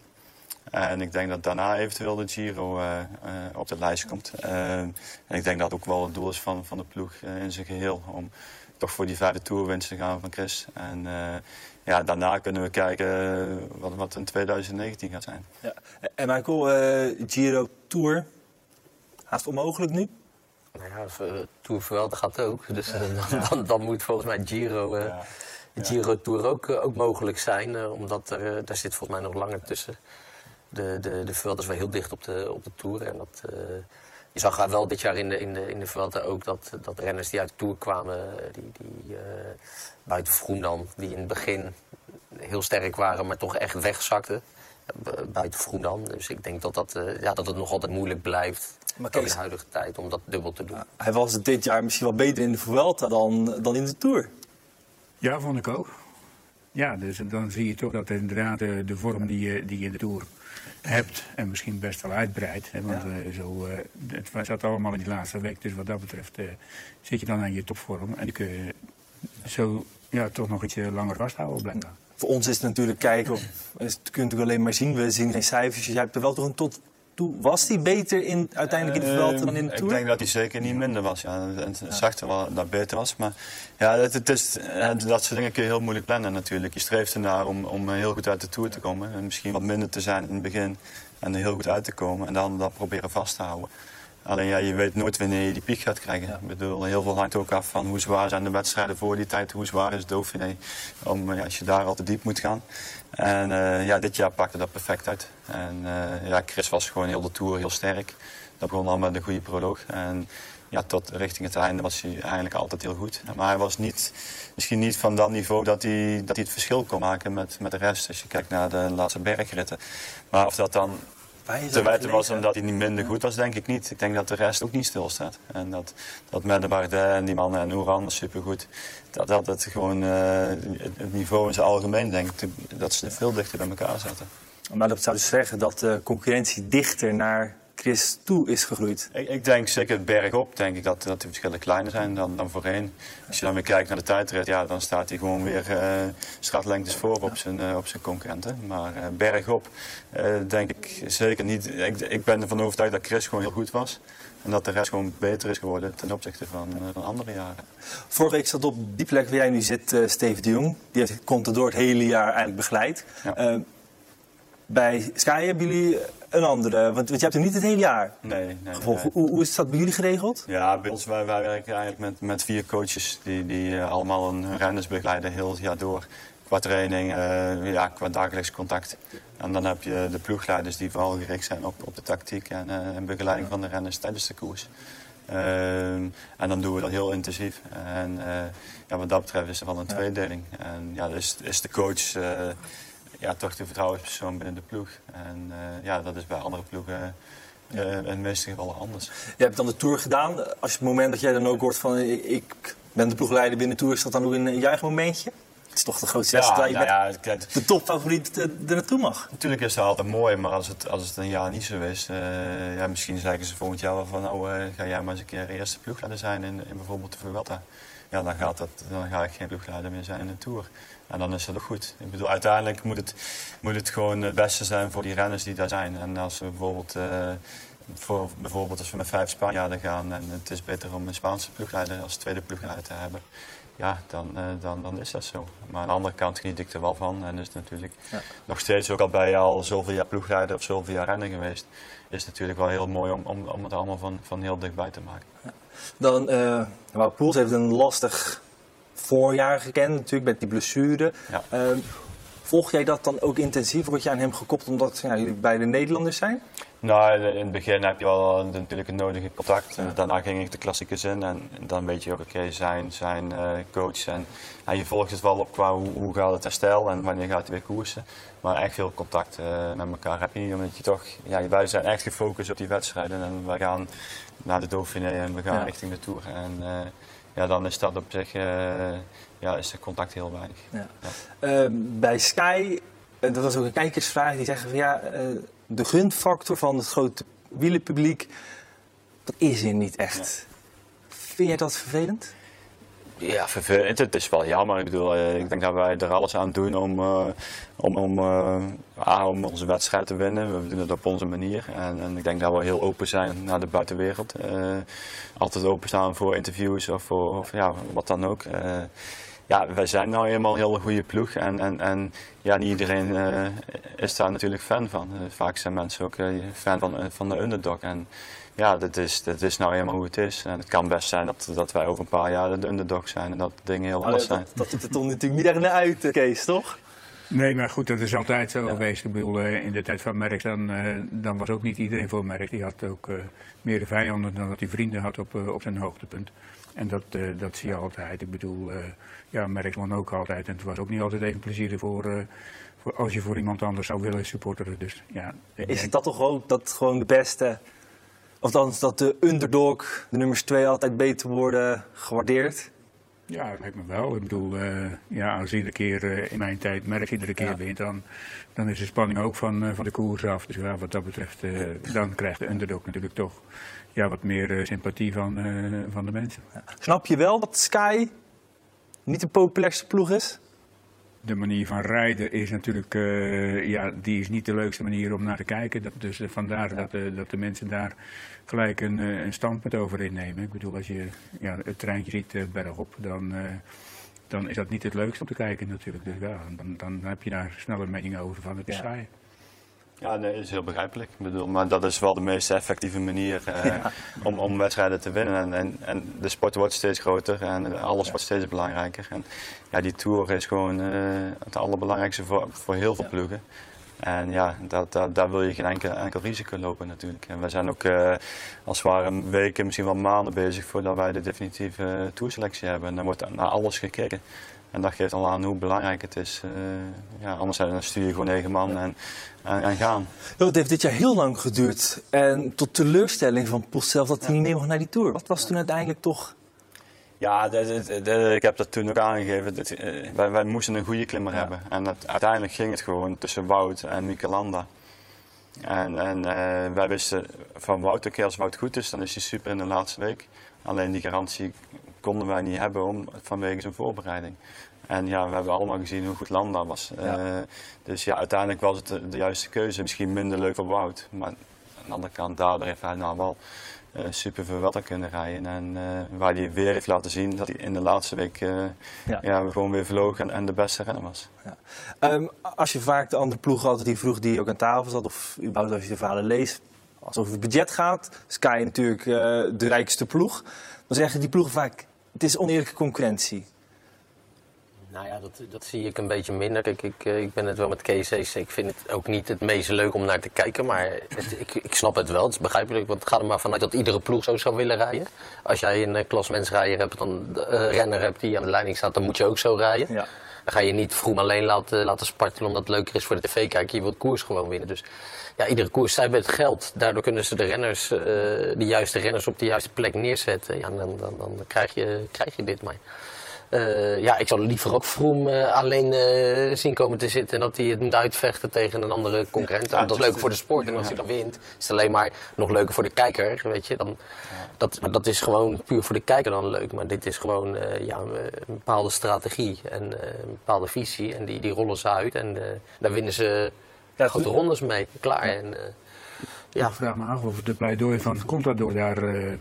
En ik denk dat daarna eventueel de Giro eh, eh, op de lijst komt. Eh, en ik denk dat ook wel het doel is van, van de ploeg eh, in zijn geheel. Om toch voor die vijfde toerwinst te gaan van Chris. En eh, ja, daarna kunnen we kijken eh, wat, wat in 2019 gaat zijn. Ja. En Michael, eh, Giro Tour, haast onmogelijk nu? Nou ja, Tour Vuelta gaat ook. Dus dan, dan, dan moet volgens mij Giro, Ja. Giro Tour ook, ook mogelijk zijn. eh, omdat er, daar zit volgens mij nog langer tussen. De, de, de Vuelta is wel heel dicht op de, op de Tour. En dat, eh, je zag wel dit jaar in de, in de, in de Vuelta ook dat, dat renners die uit de Tour kwamen... Die, die, eh, buiten Vroen dan, die in het begin heel sterk waren, maar toch echt wegzakten. Bu- Buiten Vroen dan. Dus ik denk dat, dat, eh, ja, dat het nog altijd moeilijk blijft. Maar in de huidige tijd om dat dubbel te doen. Hij was dit jaar misschien wel beter in de Vuelta dan, dan in de Tour. Ja, vond ik ook. Ja, dus dan zie je toch dat inderdaad eh, de vorm die je, die je in de Tour hebt en misschien best wel uitbreidt. Hè, want eh, zo, eh, het zat allemaal in die laatste week, dus wat dat betreft eh, zit je dan aan je topvorm. En kun je zo ja, toch nog ietsje langer vasthouden blijkbaar. Voor ons is het natuurlijk kijken, of, het kun je natuurlijk alleen maar zien, we zien geen cijfers. Dus jij hebt er wel toch een tot toe. Was hij beter in, uiteindelijk in de Vuelta dan in de Eh, Tour? Ik denk dat hij zeker niet minder was. Ja. Het zag er wel dat het beter was. Maar ja, het, het is, eh, dat soort dingen kun je heel moeilijk plannen natuurlijk. Je streeft ernaar om, om heel goed uit de Tour te komen. En misschien wat minder te zijn in het begin. En er heel goed uit te komen. En dan dat proberen vast te houden. Alleen ja, je weet nooit wanneer je die piek gaat krijgen. Ik bedoel, heel veel hangt ook af van hoe zwaar zijn de wedstrijden voor die tijd. Hoe zwaar is Dauphiné. Om, ja, als je daar al te diep moet gaan. En eh, ja, dit jaar pakte dat perfect uit. En eh, ja, Chris was gewoon heel de Tour heel sterk. Dat begon al met een goede proloog. En ja, tot richting het einde was hij eigenlijk altijd heel goed. Maar hij was niet, misschien niet van dat niveau dat hij, dat het verschil kon maken met, met de rest. Als je kijkt naar de laatste bergritten. Maar of dat dan te wijten was omdat hij niet minder goed was, denk ik niet. Ik denk dat de rest ook niet stilstaat. En dat, dat met de Bardet en die mannen en Oeran supergoed. Dat, dat het gewoon eh, het, het niveau in zijn algemeen, denk ik, dat ze veel dichter bij elkaar zaten. Maar dat zou dus zeggen dat de concurrentie dichter naar Chris toe is gegroeid. Ik, ik denk zeker bergop, denk ik dat, dat de verschillen kleiner zijn dan, dan voorheen. Als je dan weer kijkt naar de tijdrit, ja, dan staat hij gewoon weer eh straatlengtes voor op zijn, eh, op zijn concurrenten. Maar eh, bergop denk ik zeker niet. Ik, ik ben ervan overtuigd dat Chris gewoon heel goed was. En dat de rest gewoon beter is geworden ten opzichte van, van andere jaren. Vorige week zat op die plek waar jij nu zit, eh Steven de Jong. Die heeft Contador het hele jaar eigenlijk begeleid. Ja. Bij Sky hebben jullie een andere, want, want je hebt hem niet het hele jaar Nee, nee, nee, gevolgd. nee. Hoe, hoe is dat bij jullie geregeld? Ja, bij ons, wij, wij werken eigenlijk met, met vier coaches die, die eh, allemaal een renners begeleiden heel het jaar door. Qua training, eh, ja, qua dagelijks contact. En dan heb je de ploegleiders die vooral gericht zijn op, op de tactiek en, eh, en begeleiding van de renners tijdens de koers. Ehm, en dan doen we dat heel intensief. En ja, wat dat betreft is er wel een tweedeling. En ja, dus is de coach ja, toch de vertrouwenspersoon binnen de ploeg. En eh, ja, dat is bij andere ploegen eh, in de meeste gevallen anders. Je hebt dan de Tour gedaan. Als het moment dat jij dan ook hoort van ik, ik ben de ploegleider binnen de Tour, is dat dan ook een juichen momentje? Het is toch de grootste wedstrijd nou ja, kijk, de topfavoriet eh, er naartoe mag. natuurlijk is dat altijd mooi, maar als het, als het een jaar niet zo is, eh, ja, misschien zeggen ze volgend jaar wel van, nou eh, ga jij maar eens een keer eerste ploegleider zijn in, in bijvoorbeeld de Vuelta. Ja, dan, gaat dat, dan ga ik geen ploegleider meer zijn in de Tour. En dan is dat ook goed. Ik bedoel, uiteindelijk moet het, moet het gewoon het beste zijn voor die renners die daar zijn. En als we bijvoorbeeld, eh, voor, bijvoorbeeld als we met vijf Spanjaarden gaan en het is beter om een Spaanse ploegleider als tweede ploegleider te hebben. Ja, dan, eh, dan, dan is dat zo. Maar aan de andere kant geniet ik er wel van. En is natuurlijk Ja. nog steeds, ook al je al zoveel jaar ploegleider of zoveel jaar renner geweest, is het natuurlijk wel heel mooi om, om, om het allemaal van, van heel dichtbij te maken. Dan, eh Wout Poels heeft een lastig voorjaar gekend, natuurlijk met die blessure. Ja. Eh, volg jij dat dan ook intensief? Word je aan hem gekoppeld omdat ja, jullie beide Nederlanders zijn? Nou, in het begin heb je wel natuurlijk het nodige contact. Daarna ging ik de klassiekers in en dan weet je ook, oké, zijn, zijn eh, coach. En, en je volgt het wel op qua hoe, hoe gaat het herstel en wanneer gaat hij weer koersen. Maar echt veel contact eh, met elkaar heb je niet, omdat je toch, ja, wij zijn echt gefocust op die wedstrijden. En we gaan naar de Dauphiné en we gaan Ja. richting de Tour. En eh, ja, dan is dat op zich, eh, ja, is er contact heel weinig. Ja. Eh, bij Sky, eh, dat was ook een kijkersvraag, die zeggen van ja, eh, de gunfactor van het grote wielenpubliek, dat is er niet echt. Vind jij dat vervelend? Ja, vervelend. Het is wel jammer. Ik bedoel, eh, ik denk dat wij er alles aan doen om, eh, om, om, eh, om onze wedstrijd te winnen. We doen het op onze manier. En, en ik denk dat we heel open zijn naar de buitenwereld. Eh, altijd openstaan voor interviews of, voor, of ja, wat dan ook. Ja, wij zijn nou eenmaal een hele goede ploeg. En, en, en ja, niet iedereen is daar natuurlijk fan van. Vaak zijn mensen ook fan van, van de underdog. En ja, dat is, dat is nou eenmaal hoe het is. En het kan best zijn dat, dat wij over een paar jaar de underdog zijn en dat dingen heel anders zijn. dat, ziet er toch natuurlijk niet echt naar uit, eh, Kees, toch? Nee, maar goed, dat is altijd zo geweest. Ik bedoel, eh, in de tijd van Merckx, dan, eh, dan was ook niet iedereen voor Merckx. Die had ook eh, meer de vijanden dan dat hij vrienden had op, op zijn hoogtepunt. En dat, eh, dat zie je altijd. Ik bedoel, eh ja, Merckx won ook altijd. En het was ook niet altijd even plezierig voor, eh, voor als je voor iemand anders zou willen supporteren. Dus ja, Is denk- het dat toch ook dat gewoon de beste, of dan dat de underdog, de nummers twee, altijd beter worden gewaardeerd? Ja, dat lijkt me wel. Ik bedoel, eh, ja, als iedere keer eh, in mijn tijd Merckx iedere keer Ja. wint, dan, dan is de spanning ook van, eh, van de koers af. Dus ja, wat dat betreft, dan krijgt de underdog natuurlijk toch ja, wat meer sympathie van, van de mensen. Snap je wel dat Sky niet de populairste ploeg is? De manier van rijden is natuurlijk, eh, ja, die is niet de leukste manier om naar te kijken. Dat, dus eh, vandaar dat, eh, dat de mensen daar gelijk een, een standpunt over innemen. Ik bedoel, als je ja, het treintje ziet bergop, dan, dan is dat niet het leukste om te kijken natuurlijk. Dus ja, dan, dan heb je daar snel een mening over van het is Ja. saai. Ja, nee, dat is heel begrijpelijk. Ik bedoel, maar dat is wel de meest effectieve manier eh, om, om wedstrijden te winnen. En, en, en de sport wordt steeds groter en alles wordt steeds belangrijker. En ja, die Tour is gewoon eh, het allerbelangrijkste voor, voor heel veel ploegen. En ja, dat, dat, daar wil je geen enkel, enkel risico lopen natuurlijk. En we zijn ook eh, als het ware weken, misschien wel maanden bezig voordat wij de definitieve uh, toerselectie hebben. En dan wordt naar alles gekeken. En dat geeft al aan hoe belangrijk het is. Uh, ja, anders dan stuur je gewoon negen man en, en gaan. Het heeft dit jaar heel lang geduurd. En tot teleurstelling van Post zelf dat hij niet mee mocht naar die Tour. Wat was toen uiteindelijk toch... Ja, de, de, de, ik heb dat toen ook aangegeven. Uh, wij, wij, moesten een goede klimmer ja. hebben. En dat, uiteindelijk ging het gewoon tussen Wout en Michelanda. En, en uh, wij wisten van Wout, oké, als Wout goed is, dan is hij super in de laatste week. Alleen die garantie konden wij niet hebben om, vanwege zijn voorbereiding. En ja, we hebben allemaal gezien hoe goed Landa was. Ja. Uh, dus ja, uiteindelijk was het de, de, juiste keuze. Misschien minder leuk voor Wout. Maar aan de andere kant, daardoor heeft hij nou wel uh, super veel wetten kunnen rijden. En uh, waar hij weer heeft laten zien dat hij in de laatste week ja. ja. gewoon weer vloog en, en de beste renner was. Ja. Um, als je vaak de andere ploegen altijd die vroeg die ook aan tafel zat, of überhaupt als je de verhalen leest, als het over het budget gaat, Sky natuurlijk de rijkste ploeg, dan zeggen die ploegen vaak, het is oneerlijke concurrentie. Nou ja, dat, dat zie ik een beetje minder. Kijk, ik, ik ben het wel met Kees eens. Ik vind het ook niet het meest leuk om naar te kijken. Maar het, ik, ik snap het wel. Het is begrijpelijk. Want het gaat er maar vanuit dat iedere ploeg zo zou willen rijden. Als jij een uh, klasmensrijder hebt, dan een uh, renner hebt die aan de leiding staat, dan moet je ook zo rijden. Ja. Dan ga je niet vroeg alleen laten, laten spartelen omdat het leuker is voor de tv kijken. Je wilt koers gewoon winnen. Dus ja, iedere koers zij met geld. Daardoor kunnen ze de renners, uh, de juiste renners op de juiste plek neerzetten. Ja, dan, dan, dan krijg, je, krijg je dit maar. Uh, ja, ik zou liever ook Vroom uh, alleen uh, zien komen te zitten en dat hij het moet uitvechten tegen een andere concurrent. Ja, dat is leuker voor de sport en als hij dan wint, is het alleen maar nog leuker voor de kijker, weet je. Dan, dat, dat is gewoon puur voor de kijker dan leuk, maar dit is gewoon ja, een bepaalde strategie en een bepaalde visie en die, die rollen ze uit en daar winnen ze ja, grote rondes mee, klaar. En, ja. Ik vraag me af of de pleidooi van Contador daar ja,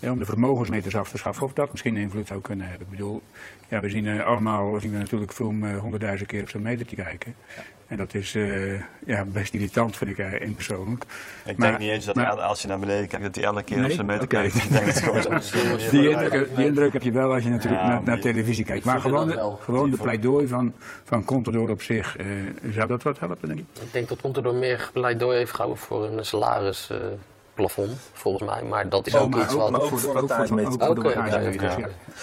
om de vermogensmeters af te schaffen, of dat misschien invloed zou kunnen hebben. Ik bedoel, ja, we zien uh, allemaal we zien natuurlijk Vroom honderdduizend uh, keer op zijn metertje kijken. Ja. En dat is uh, ja, best irritant, vind ik uh, in persoonlijk. Ik maar, denk niet eens dat maar, als je naar beneden kijkt, dat hij elke keer nee? op zijn meter okay. kijkt. Ik denk dat gewoon zo die, indruk, die indruk heb je wel als je natuurlijk ja, naar, naar televisie kijkt. Maar gewoon, de, gewoon de pleidooi van, van Contador op zich, uh, zou dat wat helpen, denk ik? Ik denk dat Contador meer pleidooi heeft gehouden voor een salaris plafond, volgens mij. Maar dat is oh, ook iets wat... Maar ook voor de bagagemeters.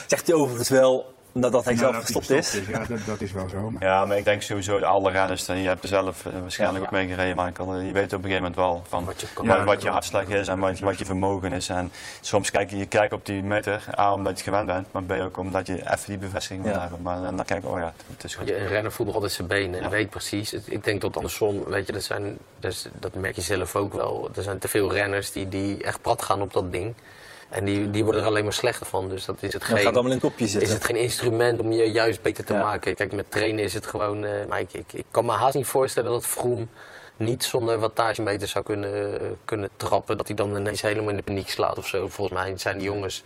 Zegt hij overigens wel nadat hij zelf gestopt is. is. Ja, dat, dat, is wel zo. Maar. Ja, maar ik denk sowieso alle renners, en je hebt er zelf uh, waarschijnlijk ja, ook mee gereden, Michael. Je weet op een gegeven moment wel van wat je, ja, wat je hartslag is en wat, wat, je vermogen is. En soms kijk je, je kijkt op die meter, A, omdat je gewend bent, maar B, ook omdat je even die bevestiging wil hebben. Maar en dan kijk je, oh ja, het is goed. Je, een renner voelt nog altijd zijn benen en weet precies. Ik denk dat andersom, weet je, dat, zijn, dus, dat merk je zelf ook wel. Er zijn te veel renners die, die echt prat gaan op dat ding. En die, die worden er alleen maar slechter van. Dus dat is het Dat geen, gaat allemaal in het kopje zitten. is het geen instrument om je juist beter te Ja. maken. Kijk, met trainen is het gewoon... eh, maar ik, ik, ik kan me haast niet voorstellen dat Vroom niet zonder wattagemeter zou kunnen, eh, kunnen trappen. Dat hij dan ineens helemaal in de paniek slaat of zo. Volgens mij zijn die jongens...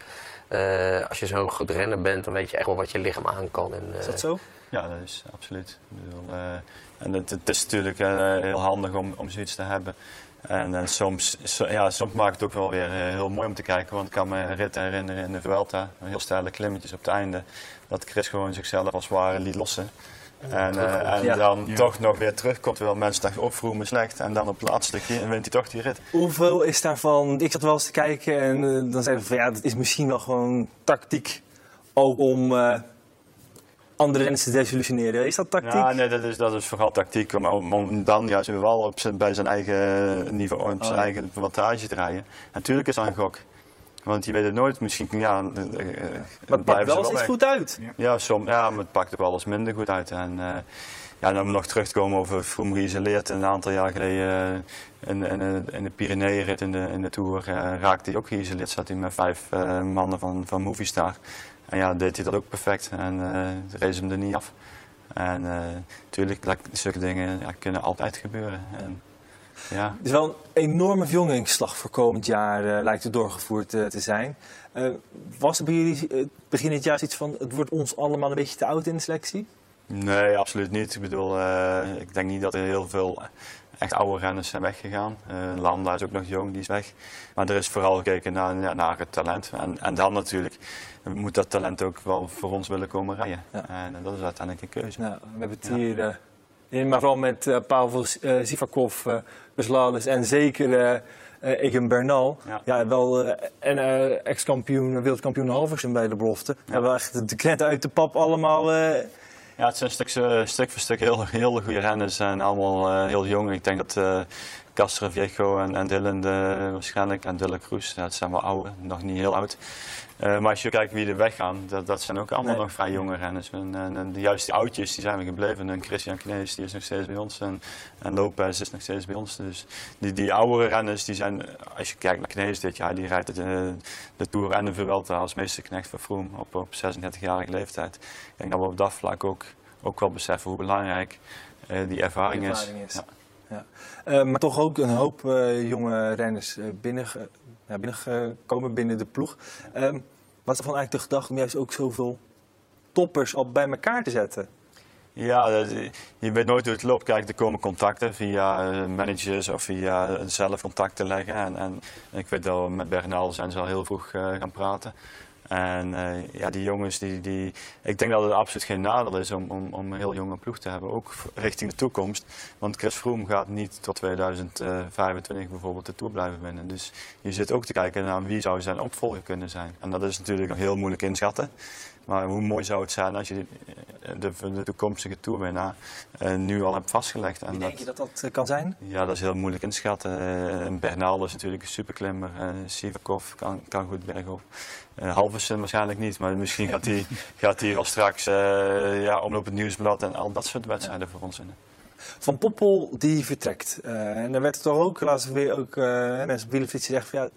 eh, als je zo'n goed renner bent, dan weet je echt wel wat je lichaam aan kan. En, Is dat zo? Ja, dat is absoluut. En het, het is natuurlijk heel handig om, om zoiets te hebben. En, en soms, so- ja, soms maakt het ook wel weer eh, heel mooi om te kijken. Want ik kan me een rit herinneren in de Vuelta, heel steile klimmetjes op het einde. Dat Chris gewoon zichzelf als het ware liet lossen. En, eh, en Ja. dan Ja. toch nog weer terugkomt, terwijl mensen dachten, oh, vroeg me slecht. En dan op het laatste stukje wint hij toch die rit. Hoeveel is daarvan? Ik zat wel eens te kijken en eh, dan zeiden we van ja, dat is misschien wel gewoon tactiek. Ook om eh, andere te desillusioneren. Is dat tactiek? Ja, nee, dat is, dat is vooral tactiek om, om, om dan juist wel op zijn, bij zijn eigen niveau, op zijn Oh, eigen wattage te rijden. Natuurlijk is dat een gok. Want je weet het nooit, misschien ja, eh, eh, maar het pakt wel eens goed uit. Ja, som, ja, maar het pakt ook wel eens minder goed uit. En, eh, ja, en om nog terug te komen over Froome geïsoleerd. Een aantal jaar geleden in, in, in de Pyreneeënrit in de, in de Tour eh, raakte hij ook geïsoleerd. Zat hij met vijf mannen van, van Movistar. En ja, deed hij dat ook perfect. En eh race hem er niet af. En natuurlijk, zulke dingen ja, kunnen altijd gebeuren. En, ja. Het is wel een enorme verjongingsslag voor komend jaar, eh, lijkt er doorgevoerd eh, te zijn. Eh, was er bij jullie eh, begin het jaar zoiets van, het wordt ons allemaal een beetje te oud in de selectie? Nee, absoluut niet. Ik bedoel, eh, ik denk niet dat er heel veel echt oude renners zijn weggegaan. Eh Landa is ook nog jong, die is weg. Maar er is vooral gekeken naar, naar het talent. En, en dan natuurlijk moet dat talent ook wel voor ons willen komen rijden. Ja. En dat is uiteindelijk een keuze. We hebben het hier, eh, in, maar vooral met eh Pavel uh, Sivakov, eh Beslades en zeker eh eh, Egan Bernal. Ja. Ja. wel eh, en eh, ex-kampioen, wereldkampioen Halversen bij de belofte. Ja. wel echt de krenten uit de pap allemaal. eh, Ja, het zijn stuk, stuk voor stuk heel, heel goede renners en allemaal eh, heel jong. Ik denk dat eh Castro Viejo en, en Dylan de, waarschijnlijk en Dylan Cruz, dat zijn wel oude, nog niet heel oud. Uh, maar als je kijkt wie er weggaan, dat, dat zijn ook allemaal Nee. nog vrij jonge renners. En, en, juist die oudjes die zijn we gebleven. En Christian Knees die is nog steeds bij ons. En, en Lopez is nog steeds bij ons. Dus die, die oudere renners, die zijn, als je kijkt naar Knees dit jaar, die rijdt de, de Tour en de Vuelta als meesterknecht van Froome op, op 36-jarige leeftijd. Ik denk dat we op dat vlak ook, ook wel beseffen hoe belangrijk uh, die ervaring, Die ervaring is. is. Ja. Uh, maar toch ook een hoop uh, jonge renners uh, binnen, ja, binnengekomen binnen de ploeg. Um, wat is van eigenlijk de gedachte om juist ook zoveel toppers al bij elkaar te zetten? Ja, je weet nooit hoe het loopt. Kijk, er komen contacten via managers of via zelf contacten leggen. En, en ik weet dat we met Bernal zijn ze al heel vroeg gaan praten. En uh, ja, die jongens, die, die, ik denk dat het absoluut geen nadeel is om, om, om een heel jonge ploeg te hebben, ook richting de toekomst. Want Chris Froome gaat niet tot 2025 bijvoorbeeld de Tour blijven winnen. Dus je zit ook te kijken naar wie zou zijn opvolger kunnen zijn. En dat is natuurlijk heel moeilijk inschatten. Maar hoe mooi zou het zijn als je de, de, toekomstige toerwinnaar uh, nu al hebt vastgelegd. En denk je dat dat kan zijn? Ja, dat is heel moeilijk inschatten. Uh, Bernal is natuurlijk een superklimmer. Uh, Sivakov kan, kan goed bergop. Uh, Halversen waarschijnlijk niet, maar misschien gaat hij gaat hij al straks uh, ja, het nieuwsblad en al dat soort wedstrijden voor ons in. Van Poppel die vertrekt. Uh, en er werd toch ook, laatst weer ook mensen op wielenfietsen zeggen van ja,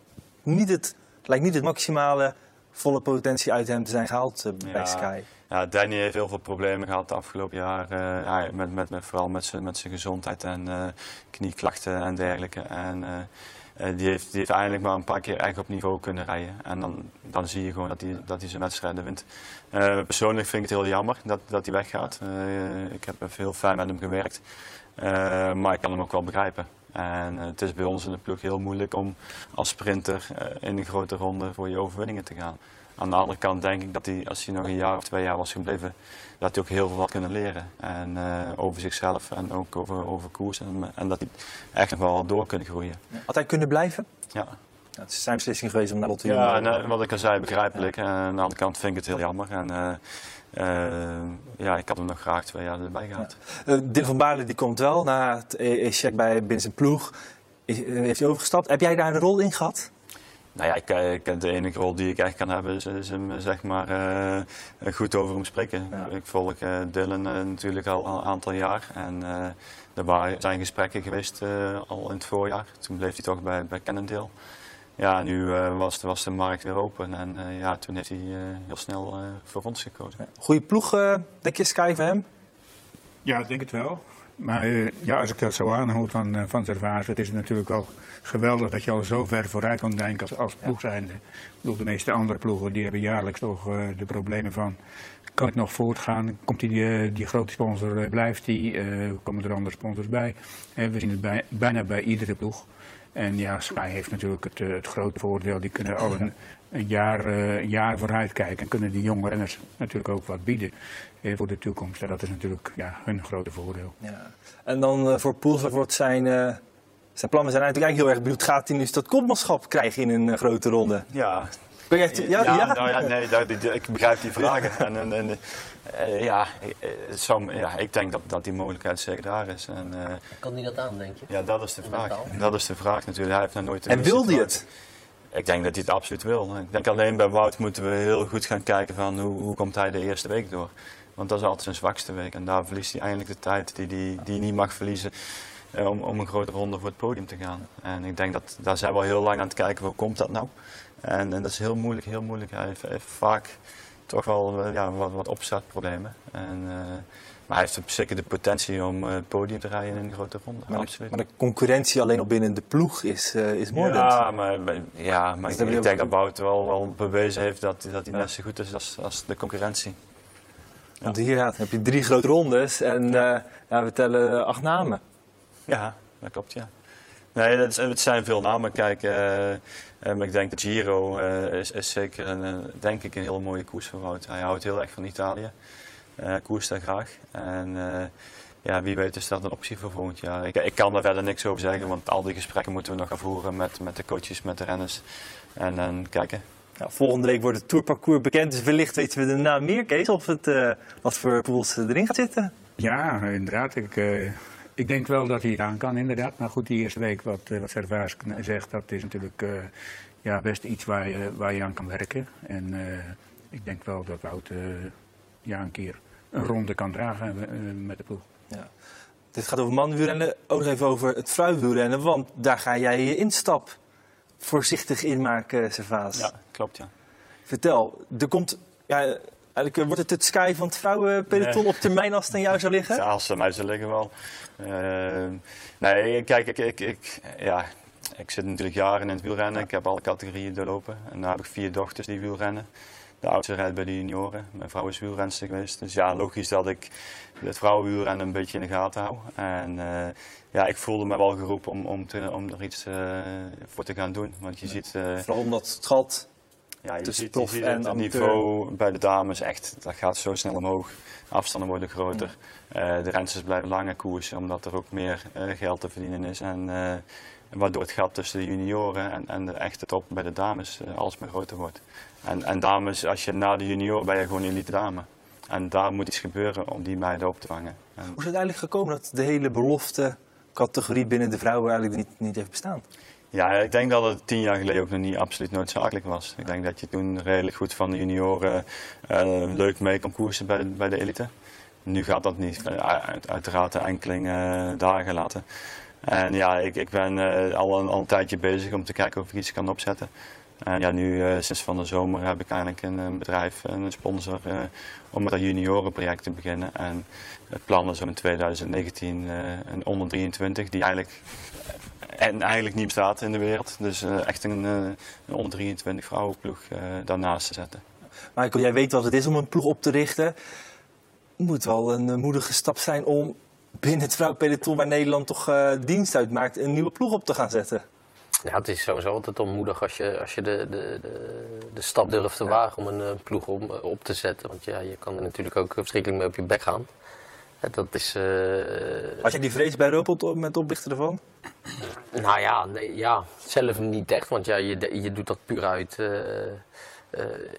niet het, lijkt niet het maximale volle potentie uit hem te zijn gehaald uh, bij ja, Sky. Ja, Danny heeft heel veel problemen gehad de afgelopen jaar. Uh, ja, met, met, met, vooral met zijn met gezondheid en uh, knieklachten en dergelijke. En, uh, die, heeft, die heeft maar een paar keer echt op niveau kunnen rijden. En dan, dan zie je gewoon dat hij, dat hij zijn wedstrijden wint. persoonlijk vind ik het heel jammer dat, dat hij weggaat. ik heb heel fijn met hem gewerkt. maar ik kan hem ook wel begrijpen. En het is bij ons in de ploeg heel moeilijk om als sprinter in een grote ronde voor je overwinningen te gaan. Aan de andere kant denk ik dat hij, als hij nog een jaar of twee jaar was gebleven, dat hij ook heel veel had kunnen leren. En uh, over zichzelf en ook over, over koers. En, en, dat hij echt nog wel door kunnen groeien. Had hij kunnen blijven? Ja. ja het is zijn beslissing geweest om naar Lotte Ja, en, uh, wat ik al zei, begrijpelijk. Ja. En aan de andere kant vind ik het heel jammer. En, uh, ja, ik had hem nog graag twee jaar erbij gehad. Ja. Dylan van Baarle die komt wel na het e-check bij binnen zijn ploeg. Is, heeft hij overgestapt. Heb jij daar een rol in gehad? Nou ja, ik, ik, de enige rol die ik echt kan hebben is, is hem zeg maar uh, goed over hem spreken. Ja. Ik volg uh, Dylan uh, natuurlijk al, al, een aantal jaar en er waren, zijn gesprekken geweest al in het voorjaar. Toen bleef hij toch bij, bij Cannondale. ja, nu eh, was, de, was de markt weer open en eh, ja, toen heeft hij eh, heel snel eh, voor ons gekozen. Goeie ploeg, eh, denk je, Sky voor hem? Ja, ik denk het wel. Maar eh, ja, als ik dat zo aanhoud van, uh, van Servaas, het is natuurlijk al geweldig dat je al zo ver vooruit kan denken als, als ploeg zijnde. Ik bedoel, de meeste andere ploegen die hebben jaarlijks toch uh, de problemen van, kan ik nog voortgaan? Komt die, die grote sponsor, blijft die? komen er andere sponsors bij? we zien het bij, bijna bij iedere ploeg. En ja, Sky heeft natuurlijk het, het grote voordeel, die kunnen al een, een jaar, een jaar vooruit kijken en kunnen die jonge renners natuurlijk ook wat bieden voor de toekomst. En dat is natuurlijk ja, hun grote voordeel. Ja. En dan uh, voor Poels wordt zijn, uh, zijn plannen zijn eigenlijk heel erg benieuwd. Gaat hij nu dat kopmanschap krijgen in een uh, grote ronde? Ja. Ben je echt, ja, ja, ja? Nou, ja nee, dat, ik begrijp die vragen. en, en, en ja, zo, ja, ik denk dat, dat die mogelijkheid zeker daar is. En, kan hij dat aan, denk je? Ja, dat is de vraag. Dat is de vraag natuurlijk. Hij heeft nog nooit en wil hij het? Ik denk dat hij het absoluut wil. Ik denk alleen bij Wout moeten we heel goed gaan kijken van hoe, hoe komt hij de eerste week door. Want dat is altijd zijn zwakste week. En daar verliest hij eindelijk de tijd die hij die niet mag verliezen om, om een grote ronde voor het podium te gaan. En ik denk dat daar zijn we al heel lang aan het kijken, hoe komt dat nou? En, en dat is heel moeilijk, heel moeilijk. Hij heeft, heeft vaak toch wel uh, ja, wat, wat opstartproblemen. En, uh, maar hij heeft zeker de potentie om het podium te rijden in een grote ronde. Maar, absoluut. maar de concurrentie alleen al binnen de ploeg is, is moordend. Ja, maar, ja, maar ik, ik denk dat Bout wel, wel bewezen heeft dat, dat hij net zo goed is als, als de concurrentie. Want hier ja, heb je drie grote rondes en. Uh, we tellen uh, acht namen. Ja, dat klopt, ja. Nee, dat het zijn veel namen. Kijk, uh, maar ik denk dat Giro is, is, zeker een, denk ik een hele mooie koers voor Wout. Hij houdt heel erg van Italië. koers daar graag. En ja, wie weet is dat een optie voor volgend jaar. Ik, ik kan daar verder niks over zeggen, want al die gesprekken moeten we nog gaan voeren met, met de coaches, met de renners. En dan kijken. Nou, volgende week wordt het tourparcours bekend, dus wellicht weten we daarna meer, Kees, of het, uh, wat voor pools erin gaat zitten. Ja, inderdaad. Ik, uh, ik denk wel dat hij het aan kan, inderdaad. Maar goed, die eerste week, wat, uh, wat Servaas zegt, dat is natuurlijk ja, best iets waar je, waar je aan kan werken. En ik denk wel dat Wout ja, een keer een ronde kan dragen met de ploeg. Ja. Dit gaat over manwielrennen, ook nog even over het vrouwenwielrennen, want daar ga jij je instap voorzichtig inmaken, Servaas. Ja, klopt ja. Vertel, er komt, ja, eigenlijk wordt het het sky van het vrouwenpeloton nee. op termijn als het aan jou zou liggen? Ja, als het aan mij zou liggen wel. Uh, nee, kijk, ik, ik, ik, ja, ik zit natuurlijk jaren in het wielrennen. Ik heb alle categorieën doorlopen. En daar heb ik vier dochters die wielrennen. De oudste rijdt bij de junioren. Mijn vrouw is wielrenster geweest. Dus ja, logisch dat ik het vrouwenwielrennen een beetje in de gaten hou. En uh, ja, ik voelde me wel geroepen om, om, te, om er iets uh, voor te gaan doen. Want je ziet... Uh, Vooral omdat het gat ja, je ziet, je ziet het niveau bij de dames echt, dat gaat zo snel omhoog. Afstanden worden groter. Ja. de rensters blijven langer koersen, omdat er ook meer geld te verdienen is. En waardoor het gat tussen de junioren en, en de echte top bij de dames alsmaar groter wordt. En, en dames, als je na de junior ben je gewoon elite dame. En daar moet iets gebeuren om die meiden op te vangen. En Hoe is het eigenlijk gekomen dat de hele belofte categorie binnen de vrouwen eigenlijk niet, niet heeft bestaan? Ja, ik denk dat het tien jaar geleden ook nog niet absoluut noodzakelijk was. Ik denk dat je toen redelijk goed van de junioren uh, leuk mee kon koersen bij, bij de elite. Nu gaat dat niet. Uh, uiteraard de enkeling uh, dagen laten. En ja, ik, ik ben al een, al een tijdje bezig om te kijken of ik iets kan opzetten. En ja, nu sinds van de zomer heb ik eigenlijk een, bedrijf en een sponsor om met dat juniorenproject te beginnen. En het plan is om in 2019 uh, een onder 23 die eigenlijk, en eigenlijk niet bestaat in de wereld. Dus echt een, een onder 23 vrouwenploeg daarnaast te zetten. Michael, jij weet wat het is om een ploeg op te richten. Het moet wel een moedige stap zijn om binnen het vrouwenpeloton waar Nederland toch dienst uitmaakt een nieuwe ploeg op te gaan zetten. Ja, het is sowieso altijd onmoedig als je, als je de, de, de, de stap durft te wagen om een uh, ploeg om, uh, op te zetten. Want ja, je kan er natuurlijk ook verschrikkelijk mee op je bek gaan. Dat is, uh, Had jij die vrees bij Robot met oplichten ervan? Nou ja, nee, ja, zelf niet echt. Want ja, je, je doet dat puur uit...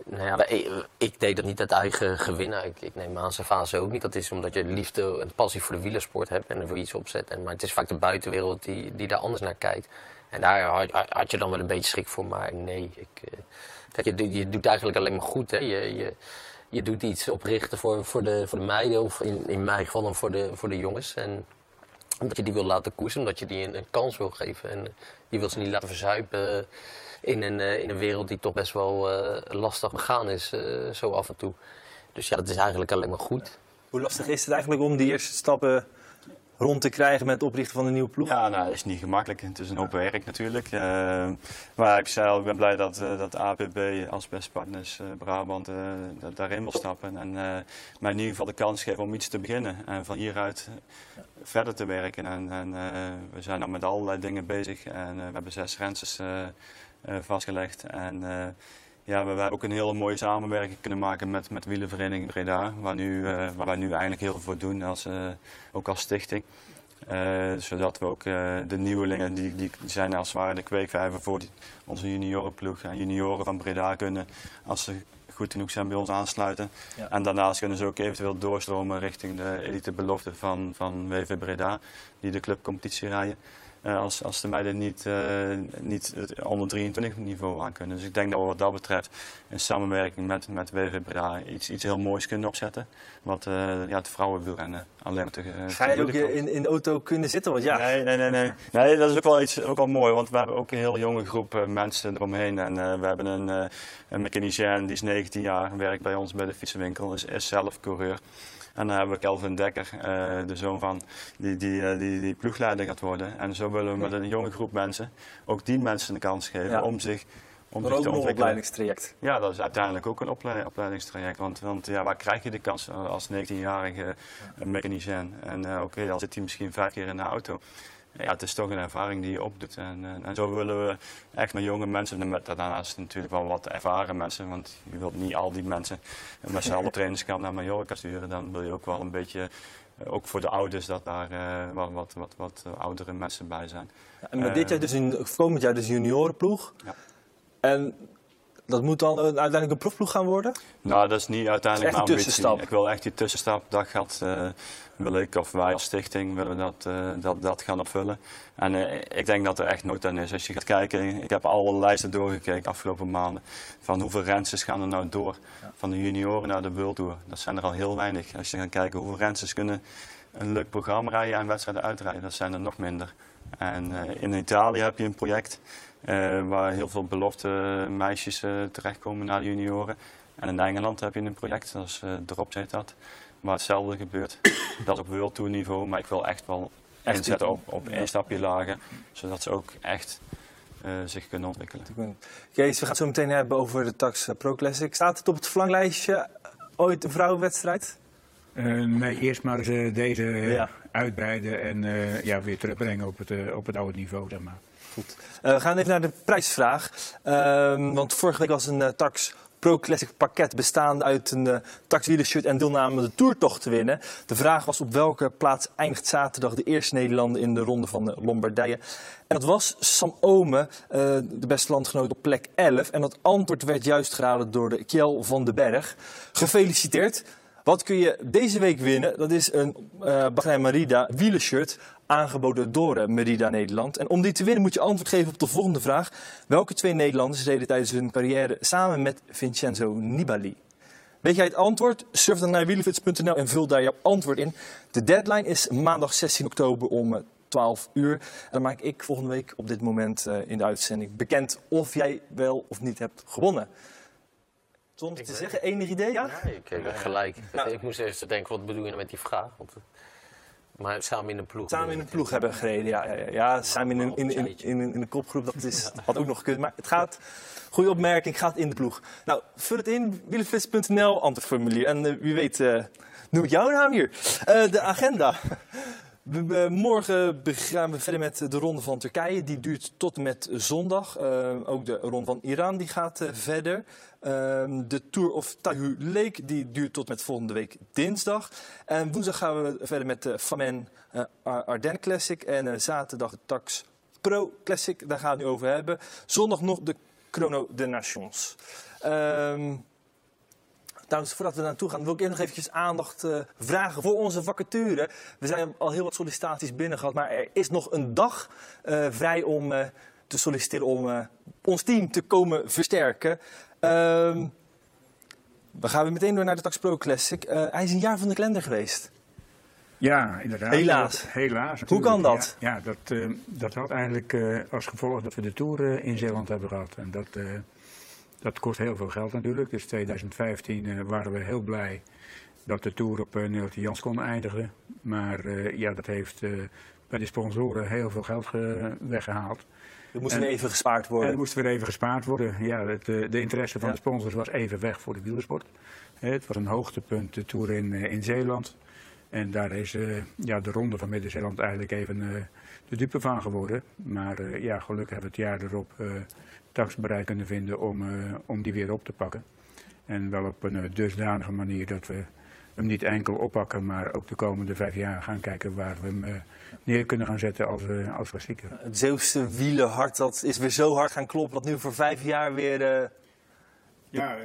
nou ja, ik, ik, deed dat niet uit eigen gewin. Ik, ik neem aan zijn fase ook niet. Dat is omdat je liefde en passie voor de wielersport hebt en er voor iets opzet. En, maar het is vaak de buitenwereld die, die daar anders naar kijkt. En daar had, had, je dan wel een beetje schrik voor, maar nee. Ik, kijk, je, je doet eigenlijk alleen maar goed. Hè. Je, je, je doet iets oprichten voor, voor, de, voor de meiden, of in, in mijn geval dan voor de, voor de jongens. En Omdat je die wil laten koersen, omdat je die een, kans wil geven. En je wilt ze niet laten verzuipen eh, in een, eh, in een wereld die toch best wel eh, lastig begaan is, zo af en toe. Dus ja, dat is eigenlijk alleen maar goed. Hoe lastig is het eigenlijk om die eerste stappen rond te krijgen met het oprichten van een nieuwe ploeg? Ja, nou, dat is niet gemakkelijk. Het is een open werk natuurlijk. Eh, maar ik zei al, ik ben blij dat, eh, dat APB als bestpartners uh, Brabant eh, da- daarin wil stappen. En eh, mij in ieder geval de kans geven om iets te beginnen. En van hieruit verder te werken. En, en eh, we zijn al met allerlei dingen bezig. En eh, we hebben zes renses eh, eh, vastgelegd. En eh, ja, we hebben ook een hele mooie samenwerking kunnen maken met, met Wielenvereniging Breda. Waar, nu, eh, waar wij nu eigenlijk heel veel voor doen, als, eh, ook als stichting. Eh, zodat we ook de nieuwelingen, die, die zijn als het ware de kweekvijver voor die- onze juniorenploeg en junioren van Breda kunnen, als ze goed genoeg zijn, bij ons aansluiten. Ja. En daarnaast kunnen ze ook eventueel doorstromen richting de elite belofte van, van WV Breda, die de clubcompetitie rijden. Eh, als, als de meiden niet, eh, niet het onder 23 niveau aan kunnen. Dus ik denk dat we wat dat betreft in samenwerking met, met iets, iets heel moois kunnen opzetten. Wat eh, ja, het vrouwenwielrennen alleen maar te Ga je ook in, in de auto kunnen zitten? Want ja, Nee, nee, nee, nee. Nee, dat is ook wel iets ook wel mooi, want we hebben ook een heel jonge groep mensen eromheen. En we hebben een, een mechanicien, die is 19 jaar, werkt bij ons bij de fietsenwinkel, is, is zelf coureur. En dan hebben we Kelvin Dekker, eh, de zoon van, die, die, eh, die, die ploegleider gaat worden. En zo willen we met een jonge groep mensen ook die mensen de kans geven Ja. om zich, om maar zich ook een opleidingstraject. Ja, dat is uiteindelijk ook een opleiding, opleidingstraject. Want, want ja, waar krijg je de kans als 19-jarige mechanicien? En eh, oké, dan zit hij misschien vijf keer in de auto. Ja, het is toch een ervaring die je opdoet. En, eh, en zo willen we echt met jonge mensen, en met daarnaast natuurlijk wel wat ervaren mensen. Want je wilt niet al die mensen met z'n allen trainingskamp naar Mallorca sturen. Dan wil je ook wel een beetje, eh, ook voor de ouders, dat daar eh, wat, wat, wat, wat oudere mensen bij zijn. Ja, en met dit jaar dus of komend jaar dus juniorenploeg. Ja. En dat moet dan uiteindelijk een profploeg gaan worden? Nou, dat is niet uiteindelijk is echt een ambitie. tussenstap. Ik wil echt die tussenstap, dat gaat, wil ik of wij als stichting willen dat, eh, dat, dat gaan opvullen. En eh, ik denk dat er echt nood aan is. Als je gaat kijken, ik heb alle lijsten doorgekeken afgelopen maanden. Van hoeveel renses gaan er nou door? Van de junioren naar de World Tour. Dat zijn er al heel weinig. Als je gaat kijken hoeveel renses kunnen een leuk programma rijden en wedstrijden uitrijden, dat zijn er nog minder. En eh, in Italië heb je een project waar heel veel belofte meisjes terechtkomen naar de junioren. En in Engeland heb je een project, dat is heet dat, waar hetzelfde gebeurt. dat is op World Tour niveau, maar ik wil echt wel Echt inzetten op, op één stapje lager, zodat ze ook echt eh, zich kunnen ontwikkelen. Kees, we gaan het zo meteen hebben over de Tax Pro Classic. Staat het op het verlanglijstje ooit een vrouwenwedstrijd? Eh, nee, eerst maar eens eh, deze Ja. uitbreiden en eh, ja, weer terugbrengen op het, op het oude niveau. Zeg maar. Eh, we gaan even naar de prijsvraag. Ehm, want vorige week was een Tax Pro Classic pakket bestaande uit een eh Tax wielershirt en deelname de toertocht te winnen. De vraag was op welke plaats eindigt zaterdag de eerste Nederlander in de ronde van de Lombardije. En dat was Sam Ome, eh, de beste landgenoot op plek 11. En dat antwoord werd juist geraden door de Kjell van den Berg. Gefeliciteerd. Wat kun je deze week winnen? Dat is een eh Bahrein Merida wielershirt aangeboden door eh, Merida Nederland. En om die te winnen moet je antwoord geven op de volgende vraag. Welke twee Nederlanders reden tijdens hun carrière samen met Vincenzo Nibali? Weet jij het antwoord? Surf dan naar wielerflits.nl en vul daar jouw antwoord in. De deadline is maandag 16 oktober om eh, 12 uur. En dan maak ik volgende week op dit moment eh, in de uitzending bekend of jij wel of niet hebt gewonnen. Zonder te weet zeggen, enig idee? Ja? Ja, ik heb gelijk. Nou. Ik moest eerst denken, wat bedoel je nou met die vraag? Want, eh, maar samen in een ploeg. Samen in een ploeg hebben gereden, ja. ja, ja. samen in een, in, in, in, een- in een kopgroep, dat is, had ook nog gekund. Maar het gaat, goede opmerking, gaat in de ploeg. Nou, vul het in, wielenflits.nl, antwoordformulier. En eh, wie weet, eh, noem ik jouw naam hier. Eh, de agenda. We- morgen gaan we verder met de ronde van Turkije. Die duurt tot met zondag. Eh, ook de ronde van Iran die gaat eh, verder. Ehm, de Tour of Tahu Lake die duurt tot met volgende week dinsdag. En woensdag gaan we verder met de Famen eh, Ar- Ardennes Classic. En zaterdag de Tax Pro Classic. Daar gaan we het nu over hebben. Zondag nog de Chrono de Nations. Ehm Trouwens, voordat we naartoe gaan, wil ik nog eventjes aandacht eh, vragen voor onze vacature. We zijn al heel wat sollicitaties binnen gehad, maar er is nog een dag eh, vrij om eh, te solliciteren om ons team te komen versterken. Ehm, we gaan weer meteen door naar de Tax Pro Classic. Hij is een jaar van de kalender geweest. Ja, inderdaad. Helaas. Helaas. Hoe kan dat? Ja, ja, dat, dat had eigenlijk als gevolg dat we de Tour in Zeeland hebben gehad. En dat, dat kost heel veel geld natuurlijk. Dus 2015 eh, waren we heel blij dat de Tour op uh, Neeltje Jans kon eindigen. Maar eh, ja, dat heeft bij de sponsoren heel veel geld ge- weggehaald. Er moest En- even gespaard En worden. er moest weer even gespaard worden. Ja, het, de interesse van Ja. de sponsors was even weg voor de wielersport. Het was een hoogtepunt, de Tour in, in Zeeland. En daar is ja, de ronde van Midden-Zeeland eigenlijk even de dupe van geworden. Maar ja, gelukkig hebben we het jaar erop taxbereik kunnen vinden om, eh, om die weer op te pakken. En wel op een eh, dusdanige manier dat we hem niet enkel oppakken, maar ook de komende vijf jaar gaan kijken waar we hem eh, neer kunnen gaan zetten als, als klassieker. Het Zeeuwse wielenhart dat is weer zo hard gaan kloppen dat nu voor vijf jaar weer... Ja,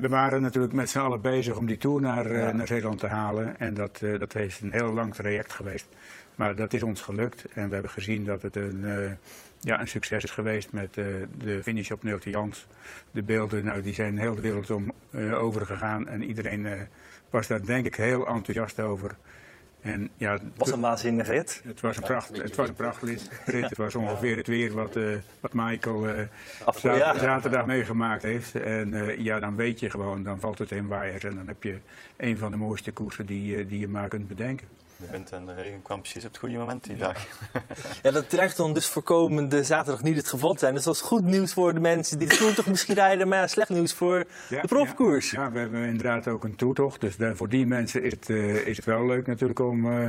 we waren natuurlijk met z'n allen bezig om die tour naar, Ja. naar Zeeland te halen. En dat, dat is een heel lang traject geweest. Maar dat is ons gelukt. En we hebben gezien dat het een, eh, ja, een succes is geweest met eh, de finish op Neeltje Jans. De beelden nou, die zijn heel de wereld om eh, overgegaan. En iedereen was daar denk ik heel enthousiast over. En ja, Het was een waanzinnige rit. het was een Ja, pracht, een beetje het was een prachtrit. Het was ongeveer het weer wat, wat Michael Af- za- ja. zaterdag meegemaakt heeft. En ja, dan weet je gewoon, dan valt het in waaiers. En dan heb je een van de mooiste koersen die, die je maar kunt bedenken. De wind en de regen kwam precies op het goede moment die dag. Ja, dat dreigt dan dus voor komende zaterdag niet het geval te zijn. Dus dat is goed nieuws voor de mensen die de toch misschien rijden, maar slecht nieuws voor Ja, de profkoers. Ja, ja, we hebben inderdaad ook een toertocht. Dus voor die mensen is het, eh, is het wel leuk natuurlijk om eh,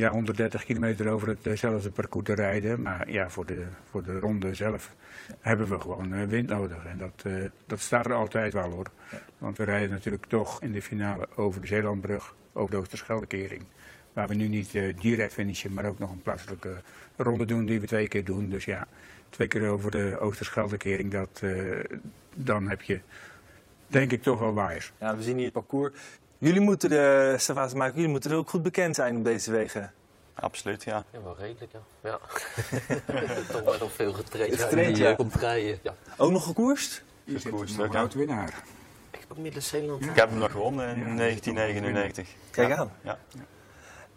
ja, 130 kilometer over hetzelfde parcours te rijden. Maar ja, voor de, voor de ronde zelf hebben we gewoon eh, wind nodig. En dat, eh, dat staat er altijd wel hoor. Want we rijden natuurlijk toch in de finale over de Zeelandbrug, over de Oosterscheldekering. Waar we nu niet eh, direct finishen, maar ook nog een plaatselijke ronde doen die we twee keer doen. Dus ja, twee keer over de Oosterscheldekering, dat, eh, dan heb je denk ik toch wel waaiers. Ja, we zien hier het parcours. Jullie moeten, de, Stefan maken, jullie moeten er ook goed bekend zijn op deze wegen. Absoluut, ja. Ja, wel redelijk, ja. ja. Toch wel nog veel getraind. Getraind, die ja. eh, komt rijden. Ja. Ook nog gekoerst? Je hè? oud winnaar. Ik heb ook Midden-Zeeland. Ik heb hem nog gewonnen in Ja. 1999. Kijk Ja. aan. Ja.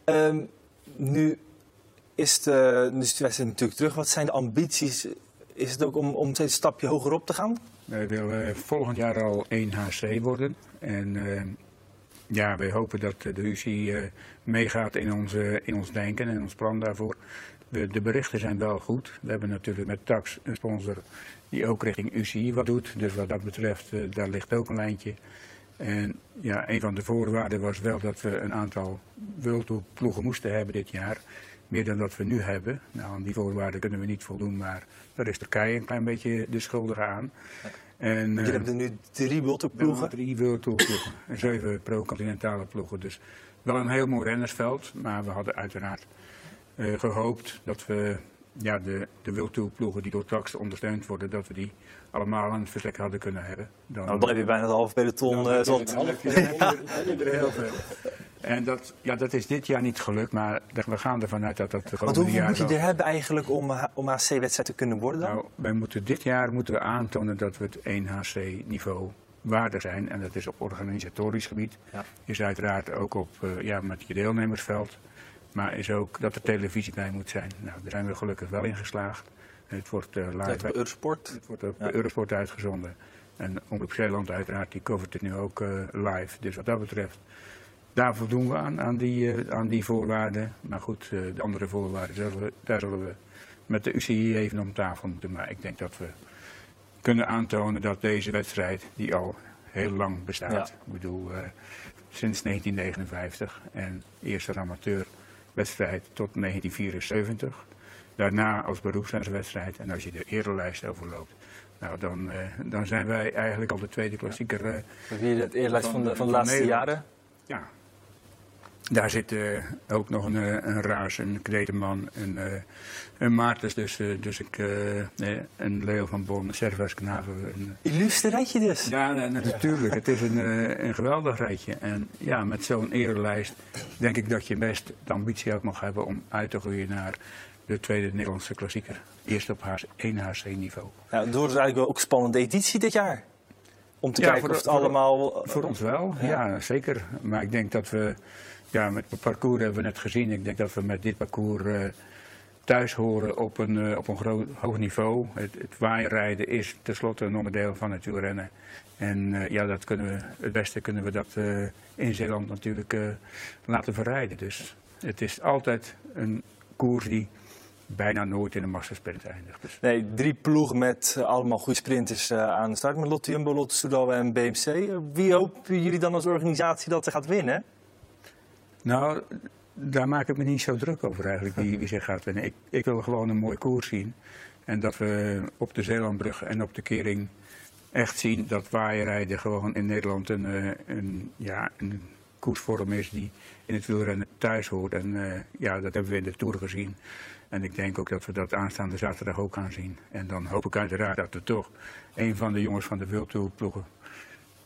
Ehm, nu is de, de natuurlijk terug. Wat zijn de ambities? Is het ook om, om een stapje hoger op te gaan? Wij willen eh, volgend jaar al 1 HC worden. En eh, ja, wij hopen dat de UCI eh, meegaat in, onze, in ons denken en ons plan daarvoor. De, de berichten zijn wel goed. We hebben natuurlijk met Tax een sponsor die ook richting UCI wat doet. Dus wat dat betreft, eh, daar ligt ook een lijntje. En ja, een van de voorwaarden was wel dat we een aantal ploegen moesten hebben dit jaar. Meer dan dat we nu hebben. Nou, aan die voorwaarden kunnen we niet voldoen, maar daar is Turkije een klein beetje de schuldige aan. En, Want eh, hebben er nu drie ploegen. drie ploegen en zeven pro-continentale ploegen. Dus wel een heel mooi rennersveld, maar we hadden uiteraard eh, gehoopt dat we ja, de, de ploegen die door Tax ondersteund worden, dat we die allemaal het verstek hadden kunnen hebben. Dan, Nou, dan heb je bijna het halve peloton. dan eh, heel veel. En dat, ja, dat is dit jaar niet gelukt, maar we gaan ervan uit dat dat de Want hoeveel jaar moet je er hebben eigenlijk om, H- om HC-wedstrijd te kunnen worden dan? nou, wij moeten dit jaar moeten we aantonen dat we het 1 HC-niveau waardig zijn. En dat is op organisatorisch gebied. Ja. Is uiteraard ook op eh, ja, met je deelnemersveld. Maar is ook dat er televisie bij moet zijn. Nou, daar zijn we gelukkig wel in geslaagd. Het wordt eh, live op Eurosport. het wordt op Ja. Eurosport uitgezonden. En Omroep Zeeland uiteraard, die covert het nu ook eh, live. Dus wat dat betreft, daar voldoen we aan, aan die, eh, aan die voorwaarden. Maar goed, de andere voorwaarden, zullen we, daar zullen we met de UCI even om tafel moeten. Maar ik denk dat we kunnen aantonen dat deze wedstrijd, die al heel lang bestaat. Ja. Ik bedoel, sinds 1959 en eerst als amateurwedstrijd tot 1974. Daarna als beroepswedstrijd. En als je de erelijst overloopt, nou, dan, eh, dan zijn wij eigenlijk al de tweede klassieker. Wie het eerlijst van de, van de laatste jaren. ja. Daar zit eh, ook nog een, een Raas, een Kreteman, een, eh, een Maartens, dus, dus ik, een Leo van Bon, een Servas. Een, Illustre rijtje dus. ja, nee, natuurlijk. Het is een, een geweldig rijtje. En ja, met zo'n erelijst denk ik dat je best de ambitie ook mag hebben om uit te groeien naar de tweede Nederlandse klassieker. Eerst op H 1 HC-niveau. Nou, het wordt eigenlijk wel ook een spannende editie dit jaar. Om te Ja, kijken of het de- allemaal... Voor ons wel, Ja. ja. zeker. Maar ik denk dat we ja, met het parcours hebben we net gezien. Ik denk dat we met dit parcours eh, thuis horen op een, eh, op een groot, hoog niveau. Het, het waaierrijden is tenslotte een onderdeel van het wielrennen. En eh, ja, dat kunnen we, het beste kunnen we dat in Zeeland natuurlijk laten verrijden. Dus het is altijd een koers die bijna nooit in een massasprint eindigt. Dus Nee, drie ploegen met eh, allemaal goede sprinters eh, aan de start. Met Lotte Jumbo, Lotte Soudal en BMC. Wie hopen jullie dan als organisatie dat er gaat winnen? Nou, daar maak ik me niet zo druk over eigenlijk, wie, wie zich gaat winnen. Ik, ik wil gewoon een mooie koers zien. En dat we op de Zeelandbrug en op de Kering echt zien dat waaierrijden gewoon in Nederland een, eh, een, ja, een koersvorm is die in het wielrennen thuis hoort. En eh, ja, dat hebben we in de Tour gezien. En ik denk ook dat we dat aanstaande zaterdag ook gaan zien. En dan hoop ik uiteraard dat er toch een van de jongens van de World ploegen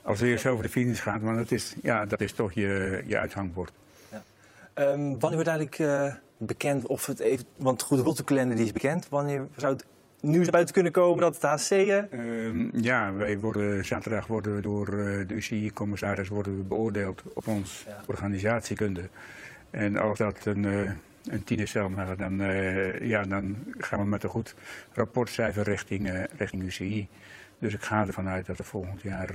als eerste over de finish gaat. Want dat is, ja, dat is toch je, je uithangbord. Ehm, wanneer wordt eigenlijk eh, bekend of het even... Want goed, de rottekalender die is bekend. Wanneer zou het nieuws buiten kunnen komen dat het HC... Ehm, ja, wij worden, zaterdag worden we door eh, de UCI-commissaris beoordeeld op ons Ja. organisatiekunde. En als dat een, uh, een tien is, dan, eh, ja, dan gaan we met een goed rapportcijfer richting, richting UCI. Dus ik ga ervan uit dat er volgend jaar,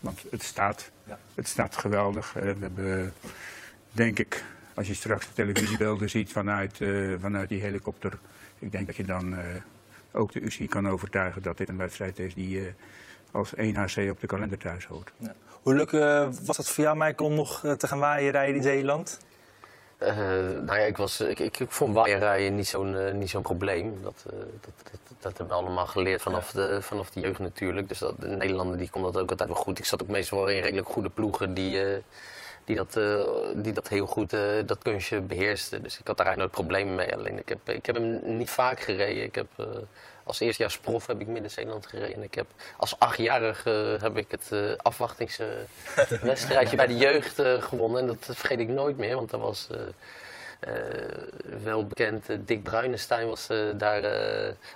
want het staat, Ja. het staat geweldig. We hebben, denk ik, als je straks de televisiebeelden ziet vanuit, vanuit die helikopter, ik denk dat je dan ook de UCI kan overtuigen dat dit een wedstrijd is die eh, als 1 HC op de kalender thuis hoort. Hoe leuk eh, was dat voor jou, Michael, om nog eh, te gaan waaien rijden in Zeeland? Eh, nou ja, ik, was, ik, ik, ik vond waaierrijden niet zo'n niet zo'n probleem. Dat, eh, dat, dat, dat hebben we allemaal geleerd vanaf, de, vanaf de jeugd natuurlijk. Dus dat, de Nederlander die kon dat ook altijd wel goed. Ik zat ook meestal wel in redelijk goede ploegen die, eh, die, dat, eh, die dat heel goed, eh, dat kunstje beheersten. Dus ik had daar eigenlijk nooit problemen mee. Alleen ik heb, ik heb hem niet vaak gereden. Ik heb, eh, als eerstejaars prof heb ik Midden-Zeeland gereden. En ik heb, als achtjarige heb ik het afwachtingswedstrijdje bij de jeugd gewonnen. En dat vergeet ik nooit meer, want dat was... eh, wel bekend, eh, Dick Bruinestein was eh, daar.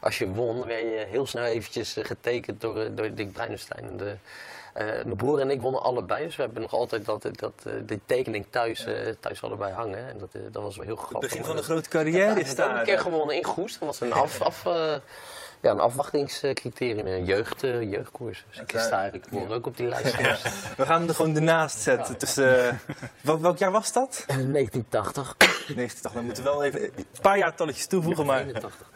als je won, werd je heel snel eventjes getekend door, door Dick Bruinestein. De, mijn broer en ik wonnen allebei, dus we hebben nog altijd dat, dat, die tekening thuis, eh, thuis allebei hangen. En dat, dat was wel heel Het grappig. begin van de grote carrière is Ik heb een keer gewonnen in Goes. Dat was een, af, af, ja, een afwachtingscriterium, een jeugd, eh, jeugdkoers. Dus ik sta eigenlijk ook op die lijst. We gaan hem er gewoon ernaast zetten. Dus, eh, wel- welk jaar was dat? 1980. 90. Dan moeten we wel even een paar jaartalletjes toevoegen, maar... 81.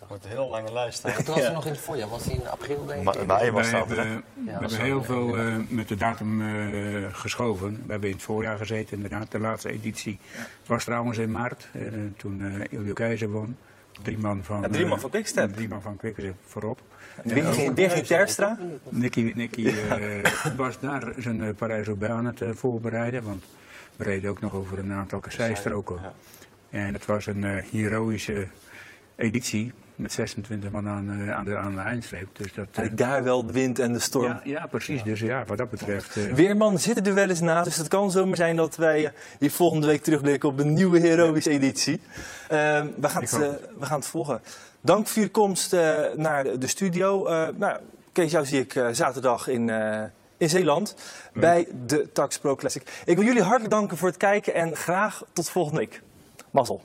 Het wordt een heel lange lijst. Dat was er nog in het voorjaar, was die in april denk Ma- ik? Mei was dat. hebben, we hebben heel veel eh, met de datum eh, geschoven. We hebben in het voorjaar gezeten, inderdaad. De laatste editie was trouwens in maart, eh, toen eh Iljo Keizer won. Drie man van, Ja, drie man eh, van Quickstep. Drie man van Quickstep voorop. Birgit Terstra. Nicky, Nicky eh, was daar zijn eh, Parijs-Roubaix aan het voorbereiden. Want we reden ook nog over een aantal kasseistroken. Ja. En het was een heroïsche editie met 26 man aan, eh, aan, de, aan de eindstreep. Dus dat, eh, Daar wel de wind en de storm. ja, ja, precies. Dus ja, wat dat betreft. eh, Weerman zitten er wel eens naast, dus het kan zomaar zijn dat wij hier volgende week terugblikken op een nieuwe heroïsche editie. We, gaan het, we gaan het volgen. Dank voor je komst naar de, studio. Nou, Kees, jou zie ik zaterdag in, in Zeeland bij de Tax Pro Classic. Ik wil jullie hartelijk danken voor het kijken en graag tot volgende week. Mazzel.